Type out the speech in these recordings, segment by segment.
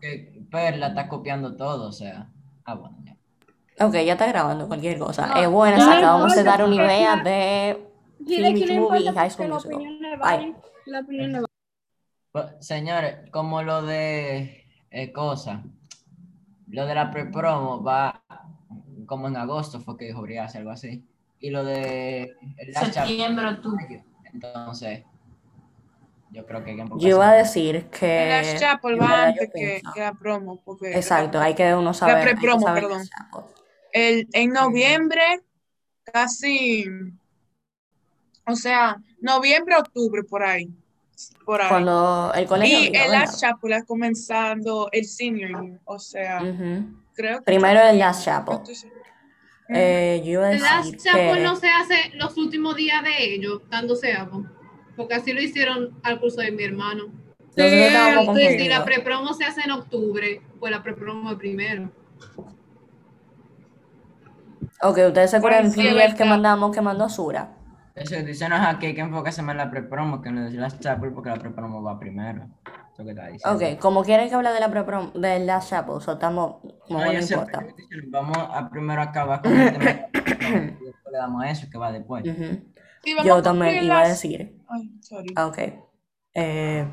que Perla está copiando todo, o sea. Ah, bueno, ya. Ok, ya está grabando cualquier cosa. No, es buena, no acabamos de dar una porque idea la- de Dile que Teenage no Movie High porque School la Musical. La opinión le vale. Pues, señores, como lo de eh, cosa, lo de la pre-promo va como en agosto, fue que dijo Brias, algo así. Y lo de Chapter, Septiembre, octubre. entonces, yo creo que hay que Yo iba a decir que. El Last Chapel en va antes que, que la promo. Porque Exacto, hay que uno saber. hay que pre-promo, saber perdón. El, en noviembre, casi, o sea, noviembre, octubre, por ahí. Por ahí. Cuando el colegio. y ¿verdad? Last Chapel es comenzando el senior year, o sea, Ujú. creo que... Primero el Last Chapel. Eh, yo iba a El decir Last Chapel que. no se hace los últimos días de ellos, dándose algo. Porque así lo hicieron al curso de mi hermano. Y si confundidos. la prepromo se hace en octubre, pues la prepromo es primero. Ok, ¿ustedes se acuerdan del sí, PDF que mandamos que mandó Sura? Eso dicen aquí hay que enfocarse más en la pre-promo que en el Last Chapel porque la pre-promo va primero. Eso que está diciendo. Ok, como quieren que hable de la preprom del Last Chapel, so estamos. Como No, no sé, importa. Vamos a primero acabar con el tema y después le damos a eso que va después. Sí, vamos Yo también iba a decir. Ay, sorry. Ah, ok. Eh,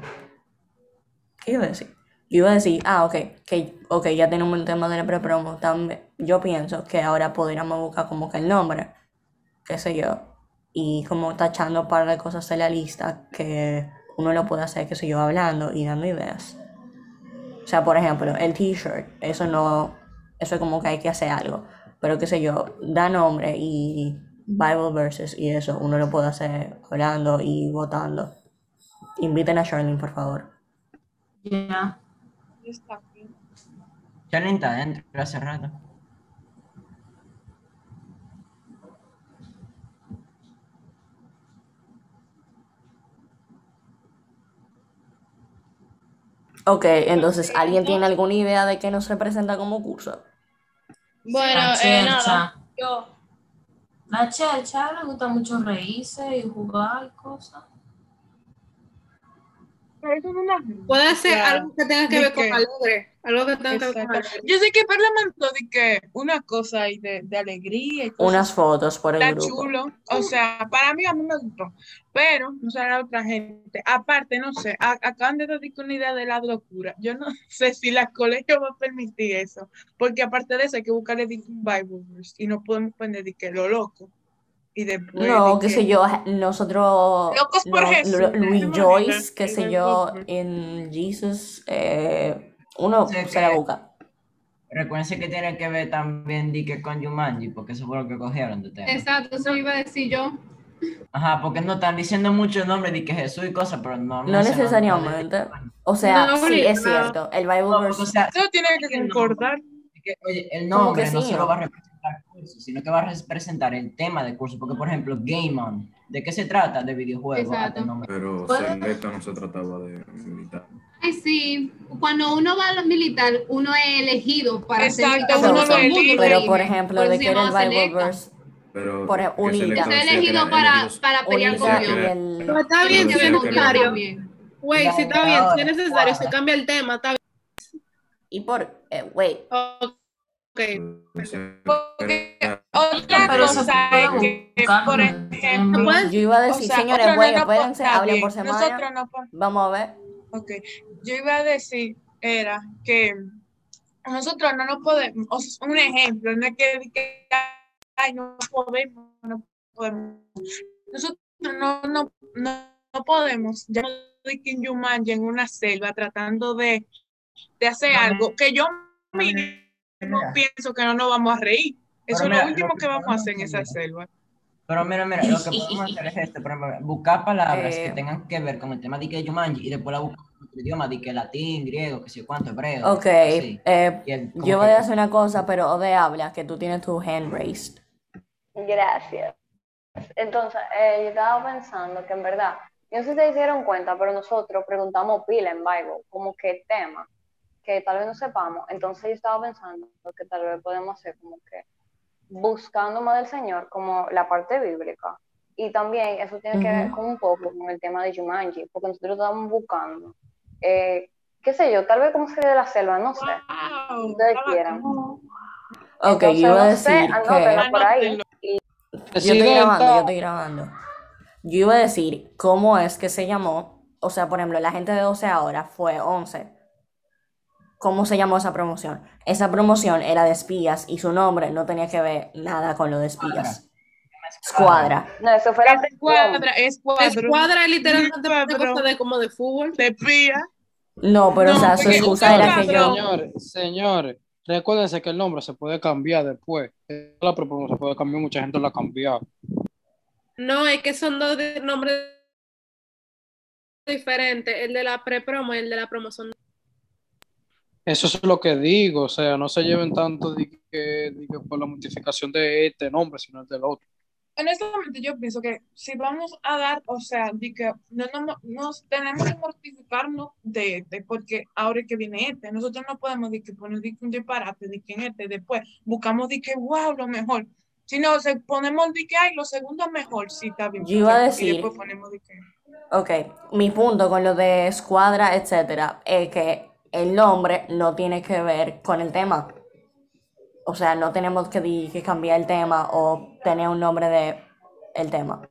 ¿Qué iba a decir? Yo iba a decir, ah, ok, que ok, ya tenemos el tema de la prepromo. Yo pienso que ahora podríamos buscar como que el nombre, qué sé yo, y como tachando un par de cosas en la lista que uno lo puede hacer, qué sé yo, hablando y dando ideas. O sea, por ejemplo, el t-shirt, eso no, eso es como que hay que hacer algo. Pero qué sé yo, da nombre y Bible verses y eso, uno lo puede hacer hablando y votando. Inviten a Charlene, por favor. Ya. Está aquí. Charlene está dentro hace rato. Ok, entonces, ¿alguien tiene alguna idea de qué nos representa como curso? Bueno, eh, nada. Yo, La chelcha le gusta mucho reírse y jugar y cosas. Pero eso no es una- puede ser algo que tenga que ¿De ver con alegre. Algo que tenga que ver con Exacto. alegre. Yo sé que Perla mandó de que una cosa ahí de, de alegría y cosas Unas fotos por el Está grupo. chulo. O sea, para mí a mí me gustó. Pero no sé la otra gente. Aparte, no sé, a- acaban de dar una idea de la locura. Yo no sé si la colegio va a permitir eso. Porque aparte de eso hay que buscarle un Bible verse, y no podemos poner de que lo loco. Y después. No, qué que- sé yo, nosotros, Locos por no, Jesús, Lu- ¿te Rejoice, imaginas? qué sé El yo, en Jesus, eh, uno Sí, se la busca. Recuerden que tiene que ver también que con Jumanji, porque eso fue lo que cogieron de tema. Exacto, eso iba a decir yo. Ajá, porque no están diciendo muchos nombres de que Jesús y cosas, pero no. No necesariamente. O sea, No, sí, es cierto, el Bible No, verse o sea, Eso tiene que concordar. Que, oye, el ¿Cómo nombre que no sí, solo no? va a representar el curso, sino que va a representar el tema del curso. Porque, por ejemplo, Game On, ¿de qué se trata? De videojuegos. Pero Selecta no se trataba de militar. Ay, sí. Cuando uno va a la militar, uno es elegido para ser Exacto, militar. uno lo. Pero, por ejemplo, Por de eso que se era el Bible verse, Pero Por ejemplo. Selecta Está elegido para, para pelear con Dios. el... Pero está bien, si es que necesario. Güey, si está bien, si es necesario, se cambia el tema, está Y por... Eh, wait. Ok. Porque otra Pero cosa es que, buscar, por ¿no? ejemplo. Yo iba a o decir, sea, señores, otro güey, no espérense, está hablen por semana. Nosotros no Vamos a ver. Ok, yo iba a decir, era que nosotros no nos podemos, o sea, un ejemplo, no es que, que, ay, no podemos, no podemos. Nosotros no, no, no, no podemos, ya que en Yumanji, en una selva, tratando de, de hacer No, algo que yo mismo Mira, pienso que no nos vamos a reír. Eso Pero es mira, lo último lo que que vamos a hacer en esa selva. Pero mira, mira, lo que podemos hacer es esto, por ejemplo, buscar palabras Eh. que tengan que ver con el tema de que Jumanji y después la buscamos en otro idioma, de que latín, griego, que sé yo cuánto, hebreo. Ok, eh, el- yo voy a hacer una cosa, pero Ode habla, que tú tienes tu hand raised. Gracias. Entonces, eh, yo estaba pensando que en verdad, yo no sé si se dieron cuenta, pero nosotros preguntamos pila en Bible, como que tema, que tal vez no sepamos. Entonces yo estaba pensando que tal vez podemos hacer como que buscando más del Señor, como la parte bíblica. Y también eso tiene que ver con un poco con el tema de Jumanji, porque nosotros estábamos buscando eh, qué sé yo, tal vez como sería de la selva, no sé. Wow, Ustedes quieran. Ok, Entonces, yo iba a no sé, decir que... por ahí. Anótenlo. Yo estoy grabando, yo estoy grabando. Yo iba a decir cómo es que se llamó, o sea, por ejemplo, la gente de 12 ahora fue 11. ¿Cómo se llamó esa promoción? Esa promoción era de espías y su nombre no tenía que ver nada con lo de espías. Escuadra. No, eso fue la Escuadra, escuadra. Escuadra es literalmente una cosa de como de fútbol. De espía. No, pero o sea, su excusa era que yo... Señores, señores, recuérdense que el nombre se puede cambiar después. La propuesta se puede cambiar, mucha gente lo ha cambiado. No, es que son dos nombres diferentes, el de la pre-promo y el de la promoción. Eso es lo que digo, o sea, no se lleven tanto de que, de que por la multiplicación de este nombre, sino el del otro. Honestamente, yo pienso que si vamos a dar, o sea, de que no, no, nos tenemos que mortificarnos de este, porque ahora que viene este. Nosotros no podemos de que poner de que un disparate de que en este, después buscamos de que wow, lo mejor. Si no, se ponemos de que hay lo segundo mejor, sí, está bien. Yo iba a decir- Y después ponemos de que. Ok, mi punto con lo de escuadra, etcétera, es que el nombre no tiene que ver con el tema. O sea, no tenemos que, di- que cambiar el tema o tener un nombre de el tema.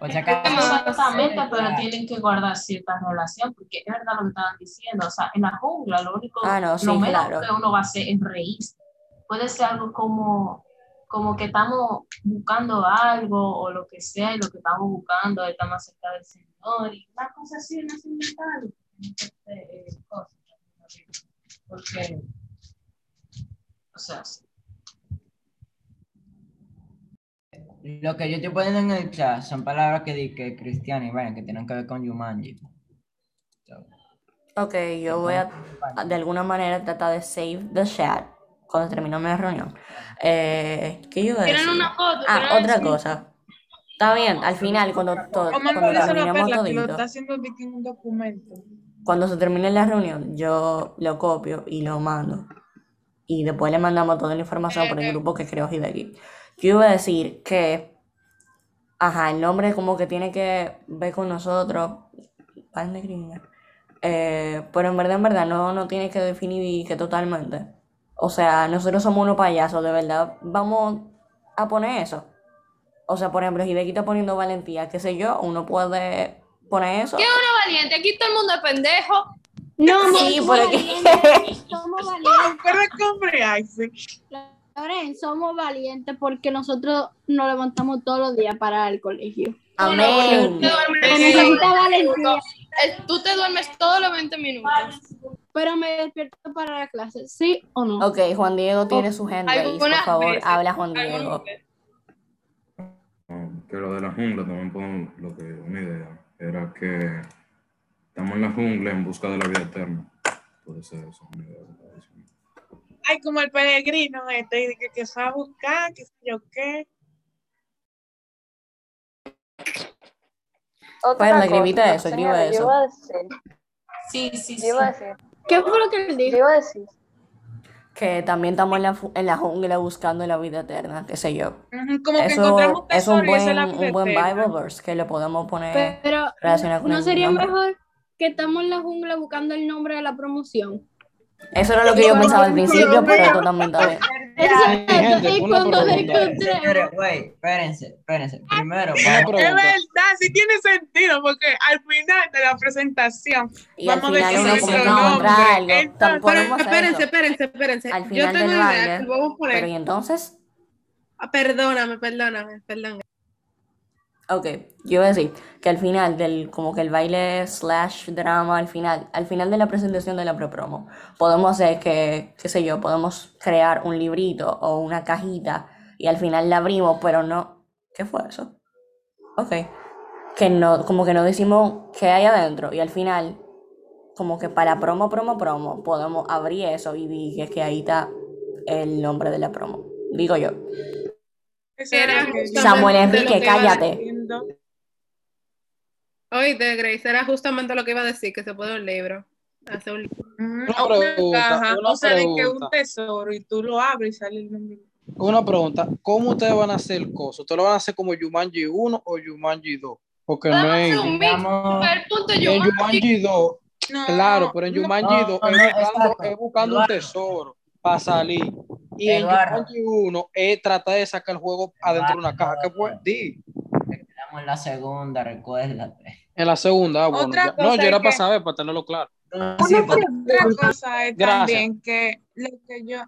Exactamente, pero tienen que guardar cierta relación, porque es verdad lo que estaban diciendo. O sea, en la jungla, lo único, Ah, no, sí, lo menos claro. que uno va a hacer es reírse. Puede ser algo como, como que estamos buscando algo o lo que sea, y lo que estamos buscando está más cerca del Señor, y una cosa así, no es inventar. eh, cosas. Porque, o sea, sí. lo que yo estoy poniendo en el chat son palabras que di que cristiano y vaina que tienen que ver con Yumanji. So, Ok, yo voy a de alguna manera tratar de save the chat cuando terminemos la reunión. Eh, ¿Qué yo iba a Tienen decir? una foto. Ah, otra cosa. Está bien, al final, cuando, to- O cuando lo todito, está haciendo de un documento. cuando se termine la reunión, yo lo copio y lo mando. Y después le mandamos toda la información por el grupo que creo Hideki. Yo iba a decir que, ajá, el nombre como que tiene que ver con nosotros. Pan de gringa. Eh, pero en verdad, en verdad, no, no tiene que definir que totalmente. O sea, nosotros somos unos payasos, de verdad. Vamos a poner eso. O sea, por ejemplo, Hideki está poniendo valentía, qué sé yo, uno puede poner eso. ¿Qué uno valiente? Aquí todo el mundo es pendejo. No, Sí, valientes, que... somos valientes, Pero somos valientes porque nosotros nos levantamos todos los días para al colegio. Amén. Tú te duermes- Tú te duermes todos los 20 minutos. Pero me despierto para la clase, ¿sí o no? Ok, Juan Diego tiene su hand raised, por favor, veces, habla Juan Diego. que lo de la jungla también pongo lo que una idea era que estamos en la jungla en busca de la vida eterna. Puede ser eso. una idea. Ay, como el peregrino este, y de que, que se va a buscar, que sé yo qué. Otra Perla, cosa, escribiste eso, ¿qué iba eso? Yo iba a decir, Sí, sí, yo sí. iba a decir, ¿Qué fue lo que él dijo? iba a decir. Que también estamos en la, en la jungla buscando la vida eterna, qué sé yo. Como que encontramos es un es buen, la vida un buen. Bible verse que le podemos poner Pero relacionado con ¿no el sería nombre. mejor que estamos en la jungla buscando el nombre de la promoción? Eso era lo que yo pensaba al principio, pero cuando pregunta. encontremos, Señores, güey, espérense, espérense. Primero, Es verdad, sí tiene sentido, porque al final de la presentación Y vamos a decir nuestro nombre. hacer Espérense, espérense, espérense. Al Yo tengo idea. Vamos a poner. Pero y entonces, Ah, Perdóname, perdóname, perdón. Ok, yo iba a decir que al final del, como que el baile slash drama, al final, al final de la presentación de la pre-promo, podemos hacer que, qué sé yo, podemos crear un librito o una cajita y al final la abrimos, pero no, ¿qué fue eso? Ok, que no, como que no decimos qué hay adentro y al final, como que para promo, promo, promo, podemos abrir eso y dije que ahí está el nombre de la promo, digo yo. Era Samuel Enrique, cállate. Entiendo. Oíste, Grace, era justamente lo que iba a decir, que se puede un libro. Hacer un libro. Ujú, Una pregunta, caja, una o sea, de que un pregunta. tesoro y tú lo abres y sale el nombre. Una pregunta, ¿cómo ustedes van a hacer el coso? ¿Ustedes lo van a hacer como Jumanji 1 o Jumanji 2? Porque Pero ponte en yo. Jumanji 2, No, claro, pero en no, Jumanji no, 2 no, es no, buscando, es buscando un tesoro para salir. Y Eduardo. en Jumanji 1 es tratar de sacar el juego adentro de una caja. ¿Qué fue? Di. Estamos en la segunda, recuérdate. En la segunda, ah, bueno. Ya. No, yo era para saber, para tenerlo claro. Sí, otra cosa es Gracias. también que lo que yo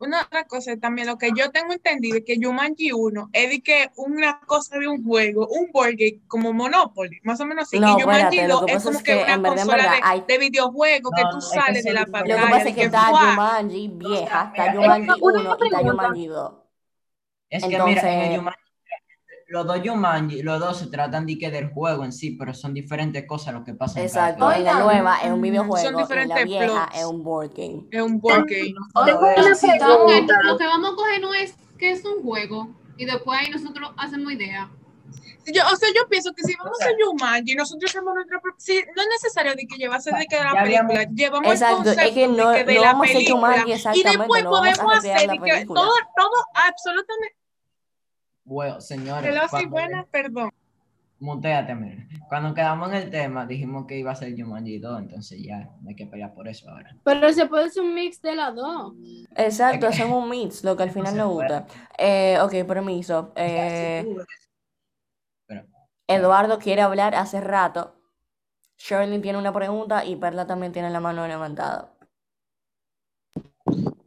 una otra cosa también lo que yo tengo entendido es que Jumanji 1 es de que una cosa de un juego, un board game como Monopoly, más o menos así. No, y Jumanji espérate, lo 2 que es como es que, una verdad, consola verdad, de, hay- de videojuego que No, tú es que sales de la pantalla. Lo que pasa es que está ¡guau! Jumanji vieja, está Mira, Jumanji una 1 y está. Jumanji 2. Es que mira, en Entonces- el Jumanji, los dos Jumanji, los dos se tratan de que del juego en sí, pero son diferentes cosas lo que pasa en cada Exacto, en la nueva es un videojuego son y en la diferentes vieja plots. es un board game. Es un board game. Lo que vamos a coger no es que es un juego. Y después ahí nosotros hacemos idea. Yo, o sea, yo pienso que si vamos a Jumanji, nosotros hacemos nuestra propia. Sí, no es necesario de que llevase de que de la habíamos- película, llevamos Exacto, el es concepto que no, de, que de no la película. Jumanji Y después no podemos hacer de que todo, todo, absolutamente. Bueno, señores, cuando- buena, perdón. muteate, mira. Cuando quedamos en el tema, dijimos que iba a ser Jumanji 2, entonces ya no hay que pelear por eso ahora. Pero se puede hacer un mix de las dos. Exacto, Es que- hacemos un mix, lo que al final nos gusta. Eh, ok, permiso. Eh, Pero- Eduardo quiere hablar hace rato. Shirley tiene una pregunta y Perla también tiene la mano levantada.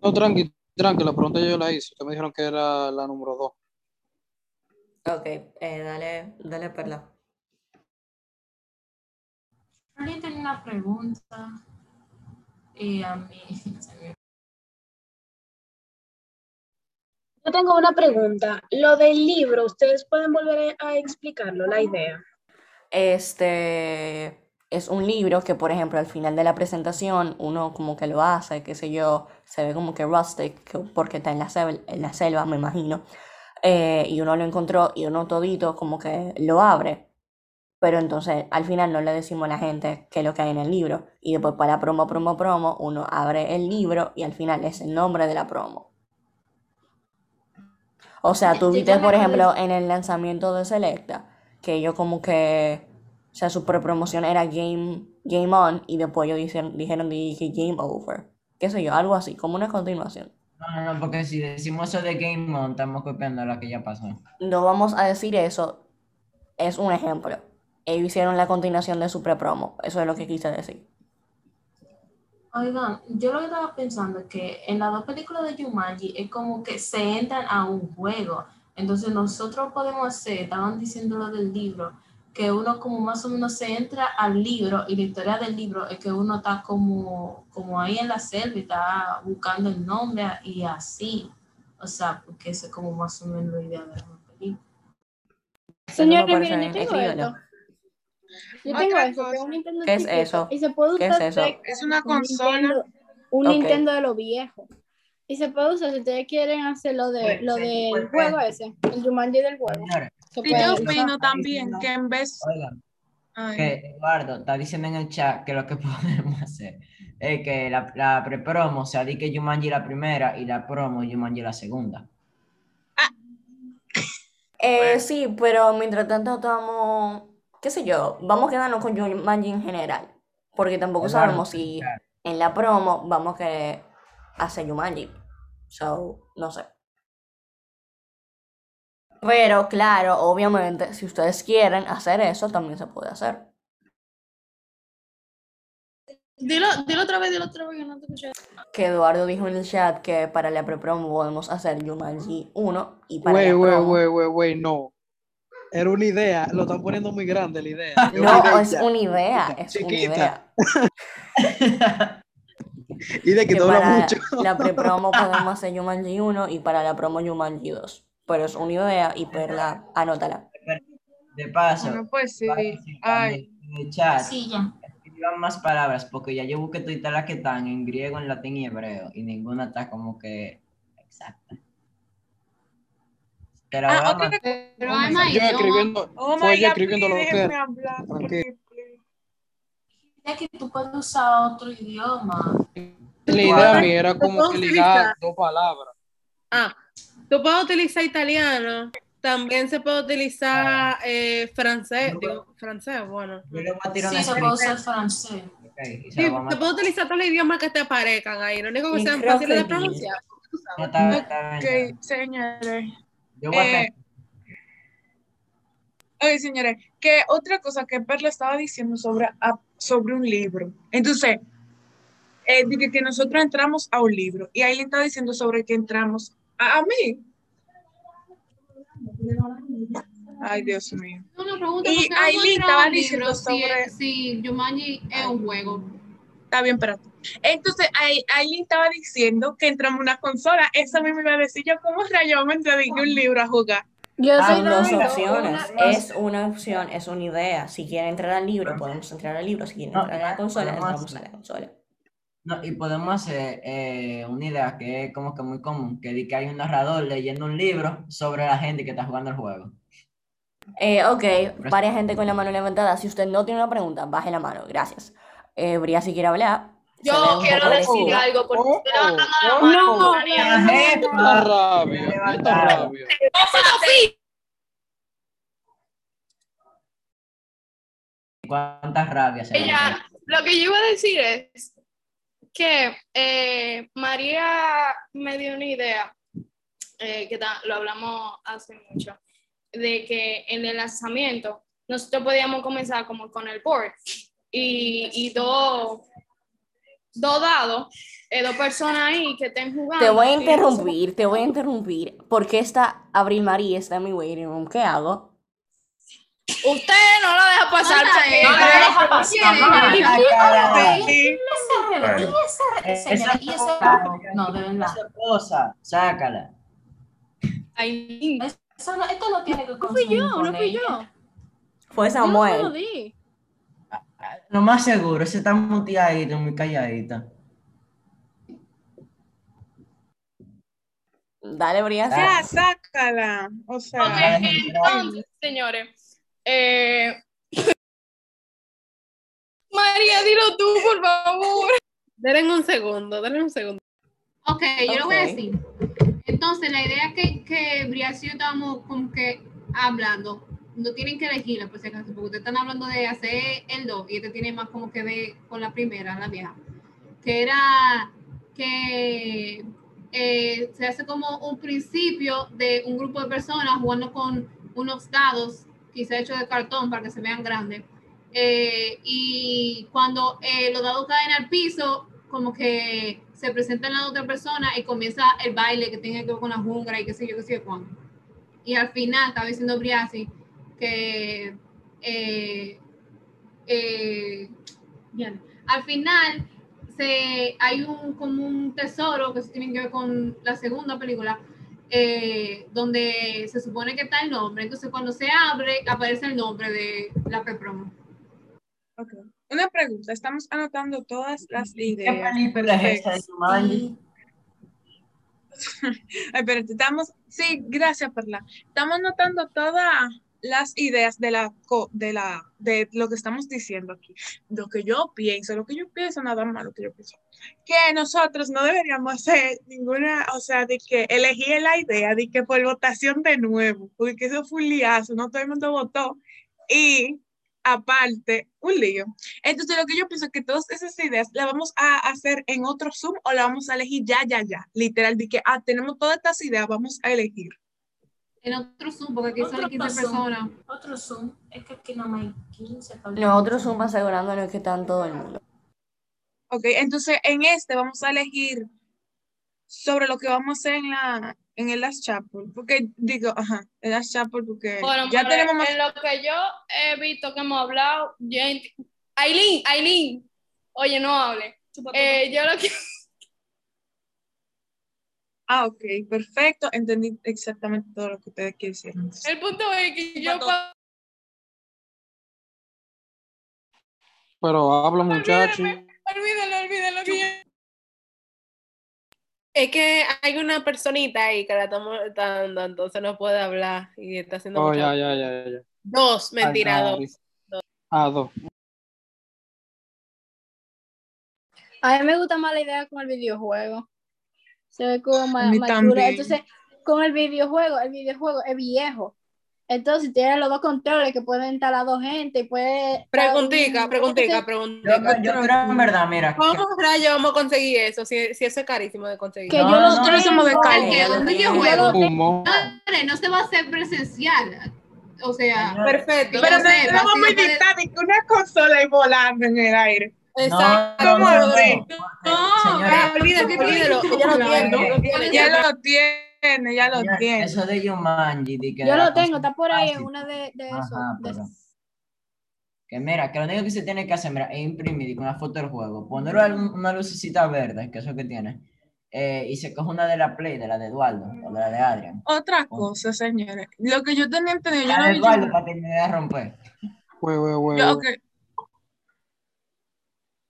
No, tranqui, tranqui, la pregunta yo la hice. Ustedes me dijeron que era la número 2. Ok, eh, dale, dale Perla. Alguien tenía una pregunta y a mí se me Yo tengo una pregunta. Lo del libro, ¿ustedes pueden volver a explicarlo, la idea? Este es un libro que, por ejemplo, al final de la presentación uno como que lo hace, qué sé yo, se ve como que rustic, que- porque está en la selva, en la selva, me imagino. Eh, y uno lo encontró y uno todito como que lo abre. Pero entonces al final no le decimos a la gente qué es lo que hay en el libro. Y después para promo, promo, promo, uno abre el libro y al final es el nombre de la promo. O sea, tú viste, por ejemplo, en el lanzamiento de Selecta, que ellos como que, o sea, su prepromoción era Game, game On y después ellos dijeron, dijeron que Game Over. Qué sé yo, algo así, como una continuación. No, no, no, porque si decimos eso de Game On, estamos copiando la que ya pasó. No vamos a decir eso, es un ejemplo. Ellos hicieron la continuación de su prepromo, eso es lo que quise decir. Oigan, yo lo que estaba pensando es que en las dos películas de Jumanji es como que se entran a un juego. Entonces nosotros podemos hacer, estaban diciendo lo del libro, que uno como más o menos se entra al libro y la historia del libro es que uno está como, como ahí en la selva y está buscando el nombre y así. O sea, porque eso es como más o menos la idea de la película. Señores, me miren, parece yo tengo esto. Yo Otra tengo eso, es un Nintendo ¿Qué es eso? Y se puede ¿Qué usar es eso? Es una un consola. Nintendo, un Ok. Nintendo de lo viejo. Y se puede usar si ustedes quieren hacer lo, de, Pues, lo sí, del juego ese, el Jumanji del juego. Señores, Se Y yo opino también que en vez. oigan, que Eduardo está diciendo en el chat que lo que podemos hacer es que la, la pre-promo sea di que Jumanji la primera y la promo Jumanji la segunda. Eh, sí, pero mientras tanto estamos, qué sé yo, vamos a quedarnos con Jumanji en general, porque tampoco Eduardo, sabemos si en la promo vamos a querer hacer Jumanji. So, no sé. Pero claro, obviamente, si ustedes quieren hacer eso, también se puede hacer. Dilo, dilo otra vez, dilo otra vez, que no te escuché. Que Eduardo dijo en el chat que para la pre-promo podemos hacer Jumanji 1 y para Güey, la güey, promo... güey, güey, güey, no. Era una idea, lo están poniendo muy grande la idea. Es una No, idea es una idea, es una Chiquita. idea. Y de que que dobla para mucho. la pre-promo podemos hacer Jumanji 1 y para la promo Jumanji 2. Pero es una idea y Perla, anótala. De paso, bueno, pues sí. que Ay, en el chat Sí, ya. escriban más palabras, porque ya yo busqué todas las que están en griego, en latín y hebreo, y ninguna está como que exacta. Voy Ah, a otra mandar. Pero hay más Yo escribiendo, Oh fue my yo God, escribiendo lo que era. Es que tú puedes usar otro idioma. La idea mía era como que ligar dos palabras. Ah, Tú puedes utilizar italiano, también se puede utilizar eh, francés, digo, francés, bueno. Yo le voy a tirar Sí, se puede usar francés. Ok, y se Sí, se puede utilizar todos los idiomas que te aparezcan ahí, lo único que sean fáciles de pronunciar. No, está bien, está bien. Ok, señores. Yo voy a Eh, Oye, señores, que otra cosa que Perla estaba diciendo sobre, a- sobre un libro. Entonces, eh, dije que nosotros entramos a un libro y ahí le está diciendo sobre que entramos a, a mí. Ay, Dios mío. Pregunta, Y ¿por qué vamos a Aileen estaba diciendo si, Jumanji es un juego? Está bien, espérate. Entonces, Aileen estaba diciendo que entramos a una consola. Eso mismo iba a decir yo, ¿cómo rayos vamos a entrar de que un libro a jugar? Yo soy Hay dos opciones. una- Es una opción, es una idea. Si quieren entrar al libro, podemos entrar al libro. Si quieren entrar a la consola, entramos a la consola. No, y podemos hacer eh, una idea que es como que muy común, que di que hay un narrador leyendo un libro sobre la gente que está jugando el juego. Eh, ok, varias gente con la mano levantada. Si usted no tiene una pregunta, baje la mano. Gracias. Eh, Bria, si quiere hablar. Yo quiero decir agresiva. algo porque Oh, estoy levantando la oh, mano. oh. Esta rabia. ¿Cuántas rabias Ella, lo que yo iba a decir es que eh, María me dio una idea, eh, que lo hablamos hace mucho, de que en el lanzamiento nosotros podíamos comenzar como con el board y, y dos dos dados, eh, dos personas ahí que estén jugando. Te voy a interrumpir, te voy a interrumpir. Porque está Abril María está en mi waiting room. ¿Qué hago? Usted no lo deja pasar. No la deja pasar, no la deja rebelde, y Esa No, de verdad. esa cosa, sácala. Ay, Eso no- esto no tiene que No fui yo, no fui yo. Fue Yo no se lo Samuel. di. Lo más seguro, ese está muteadito, muy calladito. Dale, Bria. Ya, sácala. O sea, Ok, entonces, señores. Eh, María, dilo tú, por favor. Denle un segundo, denle un segundo. Ok, yo lo voy a decir. Entonces, la idea que, que Brias y yo estábamos como que hablando, no tienen que elegirla, por si acaso, porque ustedes están hablando de hacer el 2 y este tiene más como que ver con la primera, la vieja, que era que eh, se hace como un principio de un grupo de personas jugando con unos dados, quizá hechos de cartón para que se vean grandes. Eh, y cuando eh, los dados caen al piso, como que se presenta en la otra persona y comienza el baile que tiene que ver con la jungla y qué sé yo, qué sé yo cuándo. Y al final, estaba diciendo Briasi que eh, eh, bien, al final se, hay un como un tesoro que se tiene que ver con la segunda película eh, donde se supone que está el nombre entonces cuando se abre aparece el nombre de la P-Promo ok. Una pregunta. Estamos anotando todas las ¿Qué ideas. película es esa de? Ay, pero estamos, sí, gracias, Perla. Estamos notando todas las ideas de la, de la, de lo que estamos diciendo aquí. Lo que yo pienso, lo que yo pienso, nada más lo que yo pienso. Que nosotros no deberíamos hacer ninguna, o sea, de que elegir la idea de que por votación de nuevo, porque eso fue un liazo, no todo el mundo votó. Y aparte, un lío. Entonces, lo que yo pienso es que todas esas ideas las vamos a hacer en otro Zoom o la vamos a elegir ya, ya, ya. Literal, de que, ah, tenemos todas estas ideas, vamos a elegir. En otro Zoom porque aquí son Otro 15 Zoom. personas Otro Zoom. Es que aquí más hay 15. tal Nosotros vez. somos asegurándonos que están todo el mundo. Ok, entonces en este vamos a elegir sobre lo que vamos a hacer en la en el Last Chapel. Porque digo, ajá, el Last Chapel, porque Bueno, ya tenemos más. en lo que yo he visto que hemos hablado, Aileen, Aileen, oye, no hable. Eh, yo lo que Ah, ok, perfecto. Entendí exactamente todo lo que ustedes quieren decir. el punto es que yo Pero habla, muchacho. olvídalo, olvídalo que yo- Es que hay una personita ahí que la está molestando, entonces no puede hablar y está haciendo Oh, mucho- ya, ya, ya, ya. Dos, mentira, Ay, dos. Ah, dos. A mí me gusta más la idea con el videojuego. Se ve como más, también. Entonces, con el videojuego, el videojuego es viejo. Entonces tiene los dos controles que pueden estar a dos gente y puede. Preguntica, preguntica, Yo, preguntica. yo creo en verdad, mira, que- ¿Cómo rayos vamos a conseguir eso? Si, si eso es carísimo de conseguir. Que yo No, lo Nosotros lo somos de lo un videojuego. No se va a hacer presencial. O sea, Perfecto. Yo Pero no, no vamos no de que una consola ahí volando en el aire. Exacto. No, ¿Cómo no, así? No, olvídalo, olvídalo. Lo lo Ya lo tiene, ya lo tiene. eso de Jumanji, de que Yo lo tengo, está por ahí en una de, de eso. Ajá, de- pero- Que mira, que lo único que se tiene que hacer mira, es imprimir con una foto del juego, ponerle algún- una lucecita verde, que es eso que tiene, eh, y se coge una de la Play, de la de Eduardo, o de la de Adrian. Otra cosa, señores. Lo que yo tenía entendido, yo La no de Eduardo que me vea romper. Huevo, huevo. Yo, ok.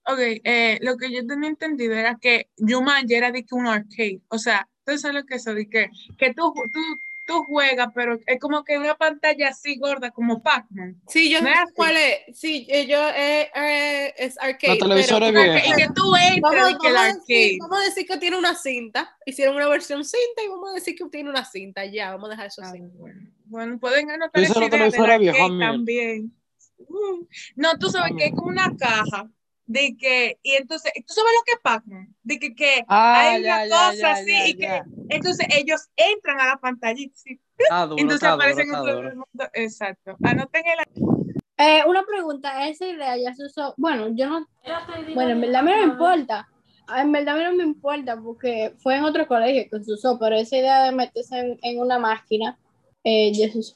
Ok, eh, lo que yo tenía entendido era que Jumanji era de que un arcade. O sea, tú sabes lo que es eso, de que, que tú, tú, tú juegas, pero es como que una pantalla así gorda, como Pac-Man. Sí, yo No sé es así. cuál es. Sí, eh, yo eh, eh, es arcade. La televisora pero- es. Y que tú entras de que el decir, arcade. vamos a decir que tiene una cinta. Hicieron una versión cinta y vamos a decir que tiene una cinta. Ya, vamos a dejar eso Ah, así. bueno. Bueno, pueden anotar esa la idea mira. también. Uh, No, tú sabes que es como una caja de que, y entonces, ¿tú sabes lo que Pac-Man? De que, que Ah, hay ya, una ya, cosa ya, así ya, y que ya. entonces ellos entran a la pantallita, sí. Duro, entonces duro, aparecen está en todo duro. el mundo. Exacto. Anoten el Eh, una pregunta, esa idea ya se usó. Bueno, yo no. Bueno, en verdad a mí no me importa. En verdad a mí no me importa porque fue en otro colegio que se usó, pero esa idea de meterse en, en una máquina eh, ya se usó.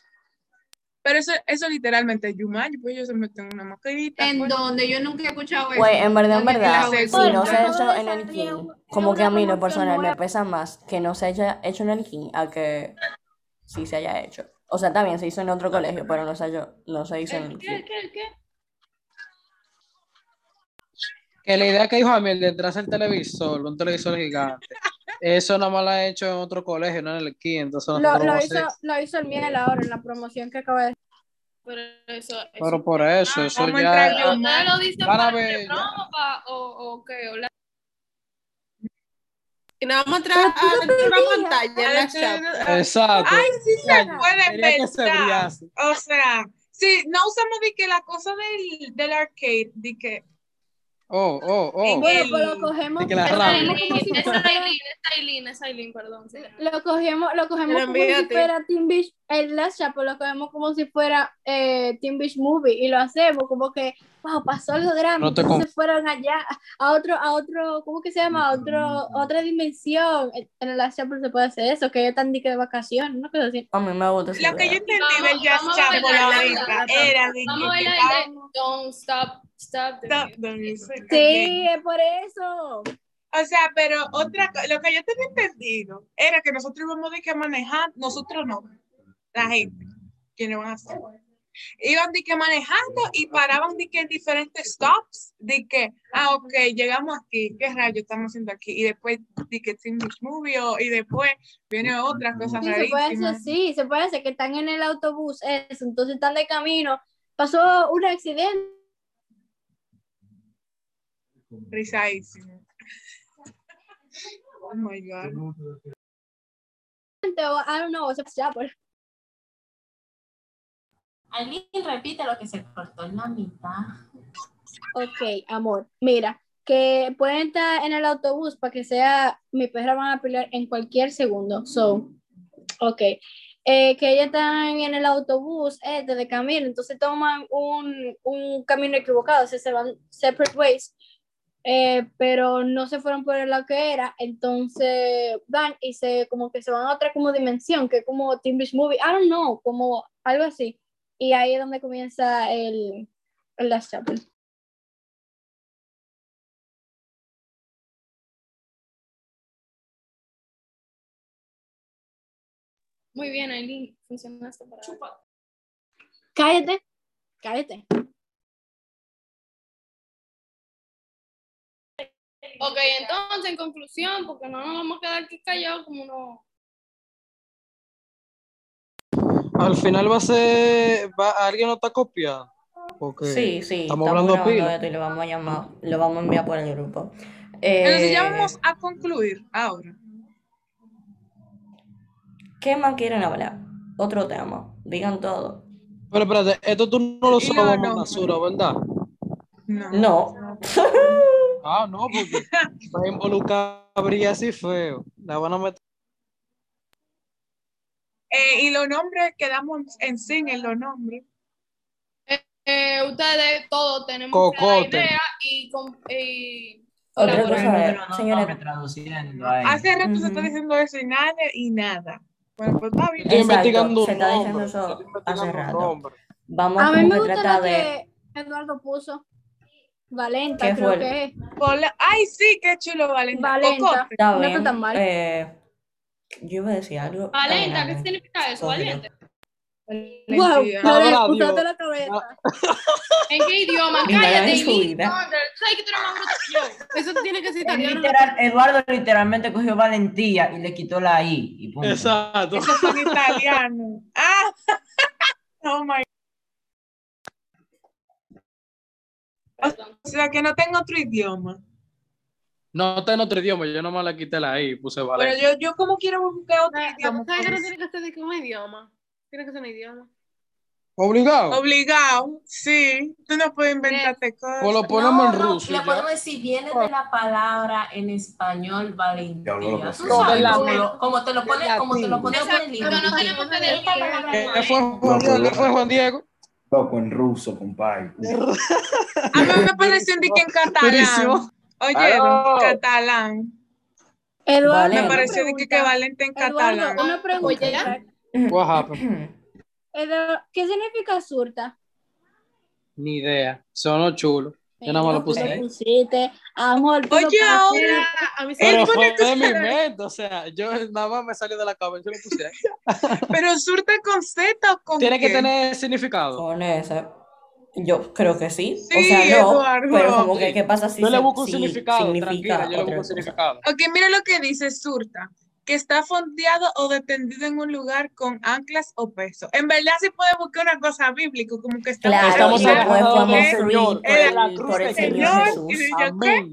Pero eso, eso literalmente es Jumanji, pues ellos se meten en una mascarita. en pues. donde yo nunca he escuchado eso. Güey, en verdad, en verdad, si no se ha hecho en el King, como que a mí lo personal me pesa más que no se haya hecho en el King a que sí se haya hecho. O sea, también se hizo en otro colegio, pero no se, halló- no se hizo en el ¿Qué, King. qué, qué? Que la idea que dijo Amiel de entrar al televisor, un televisor gigante, eso nada más lo ha hecho en otro colegio, no en el King. Entonces Lo, lo hizo, lo hizo el Miel ahora en la promoción que acaba de Pero eso, eso- Pero por eso, eso ya. lo para ver, o, o qué, o la- Y nada más una pantalla en la chat. Exacto. Ay, sí se Ya, puede pensar. O sea, sí, no usamos de que la cosa del, del arcade, de que Oh, oh, oh. En Bueno, el- pues lo cogemos, de que la lo rama. cogemos como si Es fuera, Aileen, es Aileen, es Aileen, perdón. sí. lo cogemos, lo cogemos como si fuera Team Beach, el Last Chapel lo cogemos como si fuera eh, Team Beach Movie y lo hacemos como que, wow, pasó algo grande, No entonces fueron allá a otro, a otro, ¿cómo que se llama? A otro, otra dimensión. En en el Last se puede hacer eso, que ellos están de que de vacaciones, no cosa así. A mí me gusta esa lo que yo entendí Vamos- del Jazz vamos era de que, Don't Stop, Stop the Stop. Sí, es por eso. O sea, pero otra lo que yo tenía entendido era que nosotros íbamos de que manejar, nosotros no, la gente, quienes van a hacer. Iban de que manejando y paraban de que en diferentes stops, de que, ah, ok, llegamos aquí, ¿qué rayo estamos haciendo aquí? Y después de que Team Movie y después viene otra cosa Sí, se puede hacer, rarísima. sí, se puede hacer que están en el autobús, eso, entonces están de camino, pasó un accidente, Risadísimo. Oh my God. I don't know, pues. Aileen repite lo que se cortó en la mitad. Ok, amor, mira, que pueden estar en el autobús para que sea, mi perra van a pelear en cualquier segundo, so, ok, eh, que ellas están en el autobús este de camino, entonces toman un, un camino equivocado, o sea, se van separate ways, eh, pero no se fueron por el lado que era, entonces van y se, como que se van a otra como dimensión, que es como Team Beach Movie, I don't know, como algo así, y ahí es donde comienza el, el Last Chapel. Muy bien, Aileen, funcionaste para Cállate, cállate. Ok, entonces, en conclusión, porque no nos vamos a quedar aquí callados como no. Al final va a ser. Va, ¿Alguien lo está copiando? Porque Sí, sí, estamos hablando grabando pila. esto y lo vamos a llamar, lo vamos a enviar por el grupo. Entonces ya Eh, vamos a concluir ahora. ¿Qué más quieren hablar? Otro tema. Digan todo. Pero espérate, esto tú no lo sabes, no, no. Basura, ¿verdad? No. No. Ah, no, porque va a involucrar así feo. La van a meter. Eh, y los nombres, quedamos en sí en los nombres. Eh, ustedes todos tenemos que Cocote. idea y, Otra cosa no, traduciendo ahí. Hace rato se está diciendo eso y nada y nada. Bueno, pues está bien. Estoy Exacto, investigando un se está diciendo eso hace rato. vamos A mí me gusta tratar lo de... que Eduardo puso. Valenta, ¿Qué creo fue? que es. Ay, sí, qué chulo, Valenta. Valenta. Cocote. Está No está tan mal. eh, yo iba a decir algo. Valenta, ¿qué significa eso? Valiente. Wow, Dios. la cabeza. ¿En qué idioma? Cállate, en su vida. ¿Sabes que tú eres más bruto que yo? Eso tiene que ser italiano. literal- Eduardo literalmente cogió valentía y le quitó la I. Y punto. Exacto. Esos son italianos. Ah, oh my. O sea, que no tengo otro idioma. No está en otro idioma, yo nomás le quité la I y puse Pero Valencia. yo, yo como quiero buscar otro La idioma. cosa es que no pues, tiene que ser de un idioma. Tiene que ser un idioma. Obligado. Obligado, sí. Tú no puedes inventarte cosas. Pues lo ponemos en no, ruso. Le ya. podemos decir, viene de la palabra en español valentía. Tú sabes, No, como, lo- te lo pone, como te lo pone por el libro. Pero no ¿Qué no fue. Juan Diego? ¿Qué fue Juan Diego? Loco en ruso, compadre. A mí me parece un dique en catalán. Oyeron, Aló. catalán. Eduardo, Vale. Me pareció de que, que valente en Eduardo, catalán. una pregunta. ¿Qué significa surta? Ni idea. Sonó chulo. Yo nada más lo puse. pusiste. Amor, Oye, ahora. A mí se Pero Él fue de mi mente, o sea, yo nada más me salió de la cabeza y lo puse ahí. Pero surta con Z o con Tiene que tener significado. Con ese. Yo creo que sí. o Sí, sea, no. Eduardo. Pero como que, ¿qué pasa si Yo le busco un si significado, significa tranquila, yo le otra busco un cosa? significado. Ok, mira lo que dice surta. Que está fondeado o dependido en un lugar con anclas o peso. En verdad sí puede buscar una cosa bíblica, como que está Claro, Estamos del Señor, de la el, cruz por el del Señor Señor.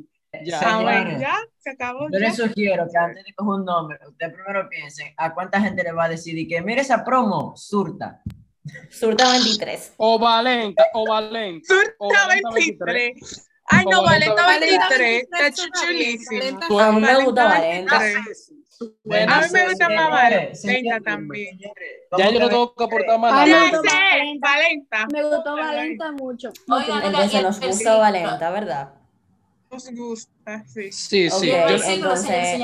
Ya. Señores. ya, se acabó. Yo les sugiero que antes de coger un nombre, usted primero piense a cuánta gente le va a decir y que mire esa promo, surta. Surta 23. O Valenta, o Valenta. Surta Valenta 23. Ay, no, Valenta Valenta 23. 23 Está chuchulísimo. A mí me gusta Valenta Valenta. 23. Buena A mí me gusta más Valenta también. Ya yo no tengo que aportar más gustó Valenta. Valenta. Me gustó Valenta mucho. Entonces nos gusta versículo- Valenta, ¿verdad? Nos gusta, sí. Sí, sí. Entonces-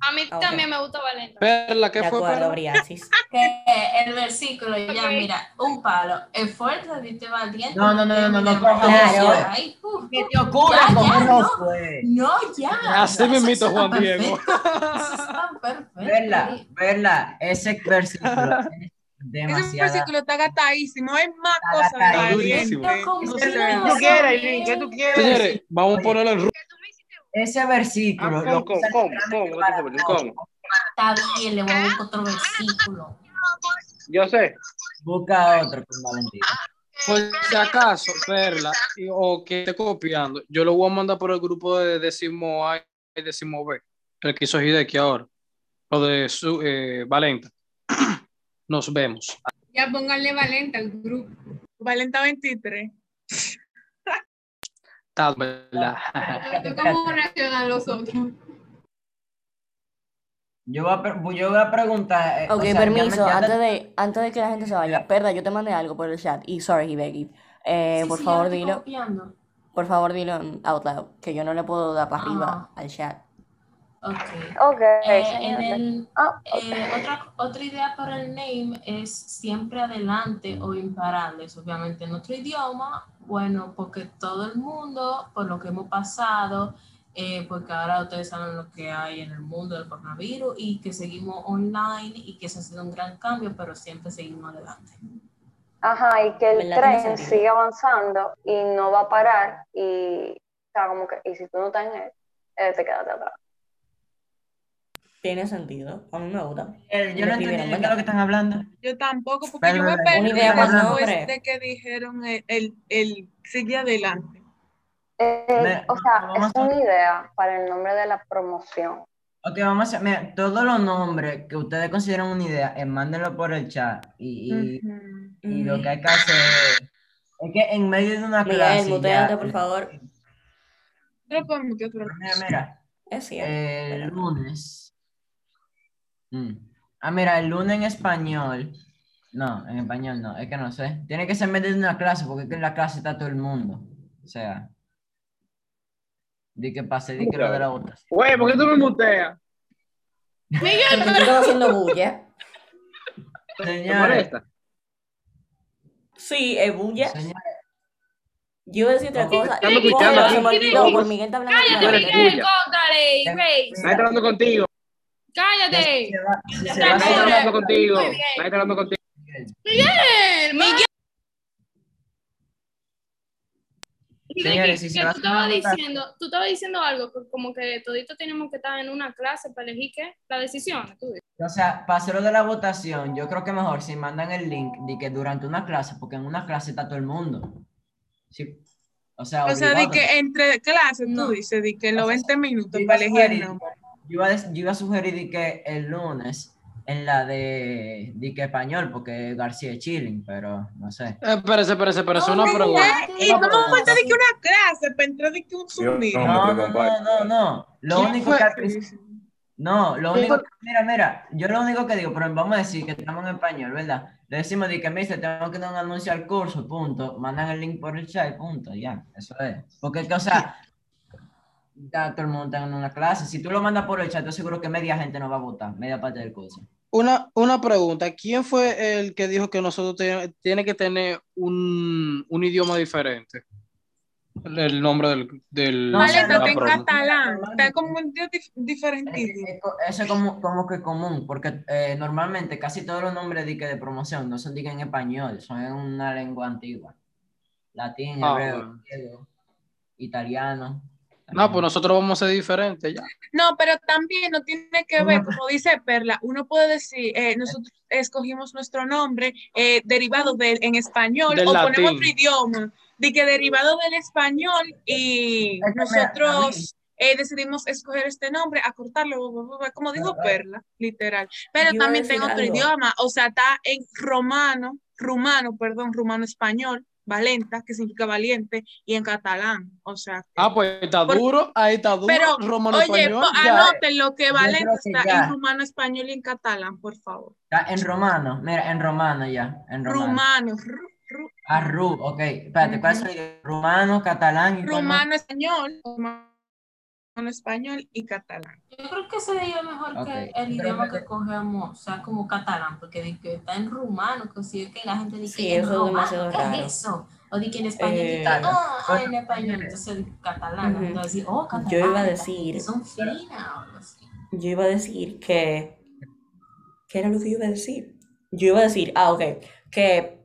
A mí Ok. también me gusta Valenta. Perla, ¿qué De fue? acuerdo, Perla? Briasis. que el versículo ya, mira, un palo, esfuérzate valiente. No, no, no, no, no, no, Claro. Ay, uf, ¿Qué te ocurre Ya, con ya, no. No, ya. Así mismito, está Juan Diego. perfecto. Eso está perfecto. Verla, verla, ese versículo es Ese demasiado. versículo está gatadísimo. Hay más Está cosas valiente. Durísimo. Como Ese si no versículo. lo sabía. Señores, vamos a ponerlo en ruso. Ese versículo. Ah, ¿cómo, cómo, cómo, cómo? Está bien, le voy a buscar otro versículo. Yo sé. Busca otro con Valentín. Por si acaso, Perla, y- o que esté copiando, yo lo voy a mandar por el grupo de décimo A y décimo B, el que hizo Hideki ahora, o de su, eh, Valenta. Nos vemos. Ya pónganle Valenta al grupo. Valenta 23. Tal, ¿verdad? ¿Tú ¿Cómo reaccionan los otros? Yo voy a, pre- yo voy a preguntar. eh, Ok, o sea, ya permiso, me- ya antes te- de, antes de que la gente se vaya, Perda, yo te mandé algo por el chat y sorry, Hibeki. Eh, Sí, por favor, dilo, copiando. por favor, dilo en out loud, que yo no le puedo dar para arriba al chat. Ok. Ok, Eh, en señores. el, Ah, eh, otra, otra idea para el name es siempre adelante o imparables, obviamente en otro idioma, bueno, porque todo el mundo, por lo que hemos pasado, eh, porque ahora ustedes saben lo que hay en el mundo del coronavirus y que seguimos online y que eso ha sido un gran cambio, pero siempre seguimos adelante. Ajá, y que el tren sentido. sigue avanzando y no va a parar y, o sea, como que, y si tú no estás en él, eh, te quedas atrás. Tiene sentido, a mí me gusta. Eh, yo no entendí escribieron, de qué es ¿verdad? lo que están hablando. Yo tampoco, porque Vale, yo me vale. perdí después de que dijeron el, el, el sigue adelante. Eh, o sea, es una idea para el nombre de la promoción. Ok, vamos a hacer, mira, todos los nombres que ustedes consideren una idea, eh, mándenlo por el chat. Y, y- lo que hay que hacer es que en medio de una clase. Miguel, muteate, ya- por favor. Mira, mira, Es cierto. el lunes. Mm. Ah, mira, el lunes en español. No, en español no, es que no sé. Tiene que ser en medio de una clase, porque es que en la clase está todo el mundo. O sea. Di que pase, di que lo de la votación. Güey, ¿por qué tú me muteas? Porque tú estás haciendo bulla. ¿Te Señores? Sí, es bulla. señores, Yo iba a decir otra cosa. estamos escuchando se me aquí. olvidó, por Miguel está hablando. Cállate, Miguel, cóntale. Nadie está hablando contigo. Cállate. si se va- si se va hablando contigo. Nadie hablando. Miguel, Miguel. Y de Señores, que- si se que va a tú estabas diciendo, tú estabas diciendo algo, como que toditos tenemos que estar en una clase para elegir qué, la decisión. Tú dices. O sea, para hacerlo de la votación, yo creo que mejor si mandan el link de que durante una clase, porque en una clase está todo el mundo. Sí. O sea, O sea, de que entre clases, No. tú dices, de que en los O sea, 20 minutos para elegir el sugerir- nombre. Yo iba, a, yo iba a sugerir de que el lunes en la de, de que español, porque García es chilling, pero no sé. Eh, Espérese, espérese, espérese. Una pregunta. Y Una no pregunta. falta de que una clase para entrar de que un Yo zumbido. no. No, no, no. Lo ¿Quién único fue? que No, lo ¿Quién único que, mira, mira, yo lo único que digo, pero vamos a decir que estamos en español, ¿verdad? Le decimos de que, mister, tenemos que dar un anuncio al curso, punto. Mandan el link por el chat, punto, ya, eso es. Porque, es que, o sea, ya todo el mundo está en una clase. Si tú lo mandas por el chat, estoy seguro que media gente no va a votar, media parte del curso. Una, una pregunta. ¿Quién fue el que dijo que nosotros te- tiene que tener un, un idioma diferente? El, el nombre del, del No, Vale, o sea, de está la en catalán. Está como un dif- diferente Eso es como, como que común, porque eh, normalmente casi todos los nombres de, que de promoción no son de en español, son en una lengua antigua. Latín, Ah, hebreo, bueno. griego, italiano. No, pues nosotros vamos a ser diferentes ya. No, pero también no tiene que ver, como dice Perla, uno puede decir, eh, nosotros escogimos nuestro nombre eh, derivado del en español Del o latín. ponemos otro idioma, de que derivado del español y nosotros eh, decidimos escoger este nombre, acortarlo, como dijo Perla, literal. Pero Yo también tengo otro idioma, o sea, está en romano, rumano, perdón, rumano español, valenta, que significa valiente, y en catalán, o sea. que- Ah, pues está Por- duro, ahí está duro, pero, romano oye, ya. anoten lo que que está ya. en rumano, español y en catalán, por favor. Está en romano, mira, en romano ya, en romano. Rumano, ru- ru- Ah, ru, ok, espérate, ¿cuál es el? Rumano, catalán y rumano, español, rumano, español y catalán. Yo creo que sería mejor Ok, que el idioma espérate. que cogemos sea como catalán, porque de que está en rumano, que si es que la gente dice Sí, que eso es demasiado ¿qué raro. es eso? O de que en español, Eh, que, ah, ah, en español, entonces catalán, Ujú. entonces decir, oh, catalán, Yo iba a decir- son finas o algo así. Yo iba a decir que. ¿Qué era lo que yo iba a decir? Yo iba a decir, ah, ok, que.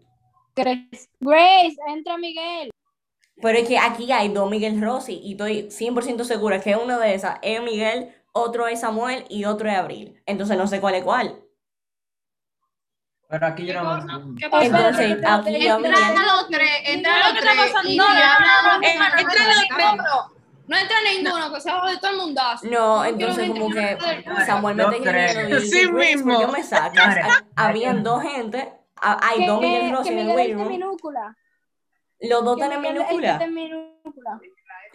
Grace, Grace, entra Miguel. Pero es que aquí hay dos Miguel Rossi y estoy 100% segura que uno de esas es Miguel, otro es Samuel y otro es Abril. Entonces no sé cuál es cuál. Pero aquí yo ¿Qué no ¿Qué pasa? Entonces, aquí yo Entra Miguel. los tres, entra ¿Qué los tres. No, no, entra no, los no, tres. pero No entra ninguno, que se va de todo el mundazo. No, entonces como que. Samuel me Yo está Sí Grace, mismo. ¿por qué me sacas? Habían dos gente, ha- hay dos Miguel Rossi que en el Los dos están en está minúscula. en minúscula.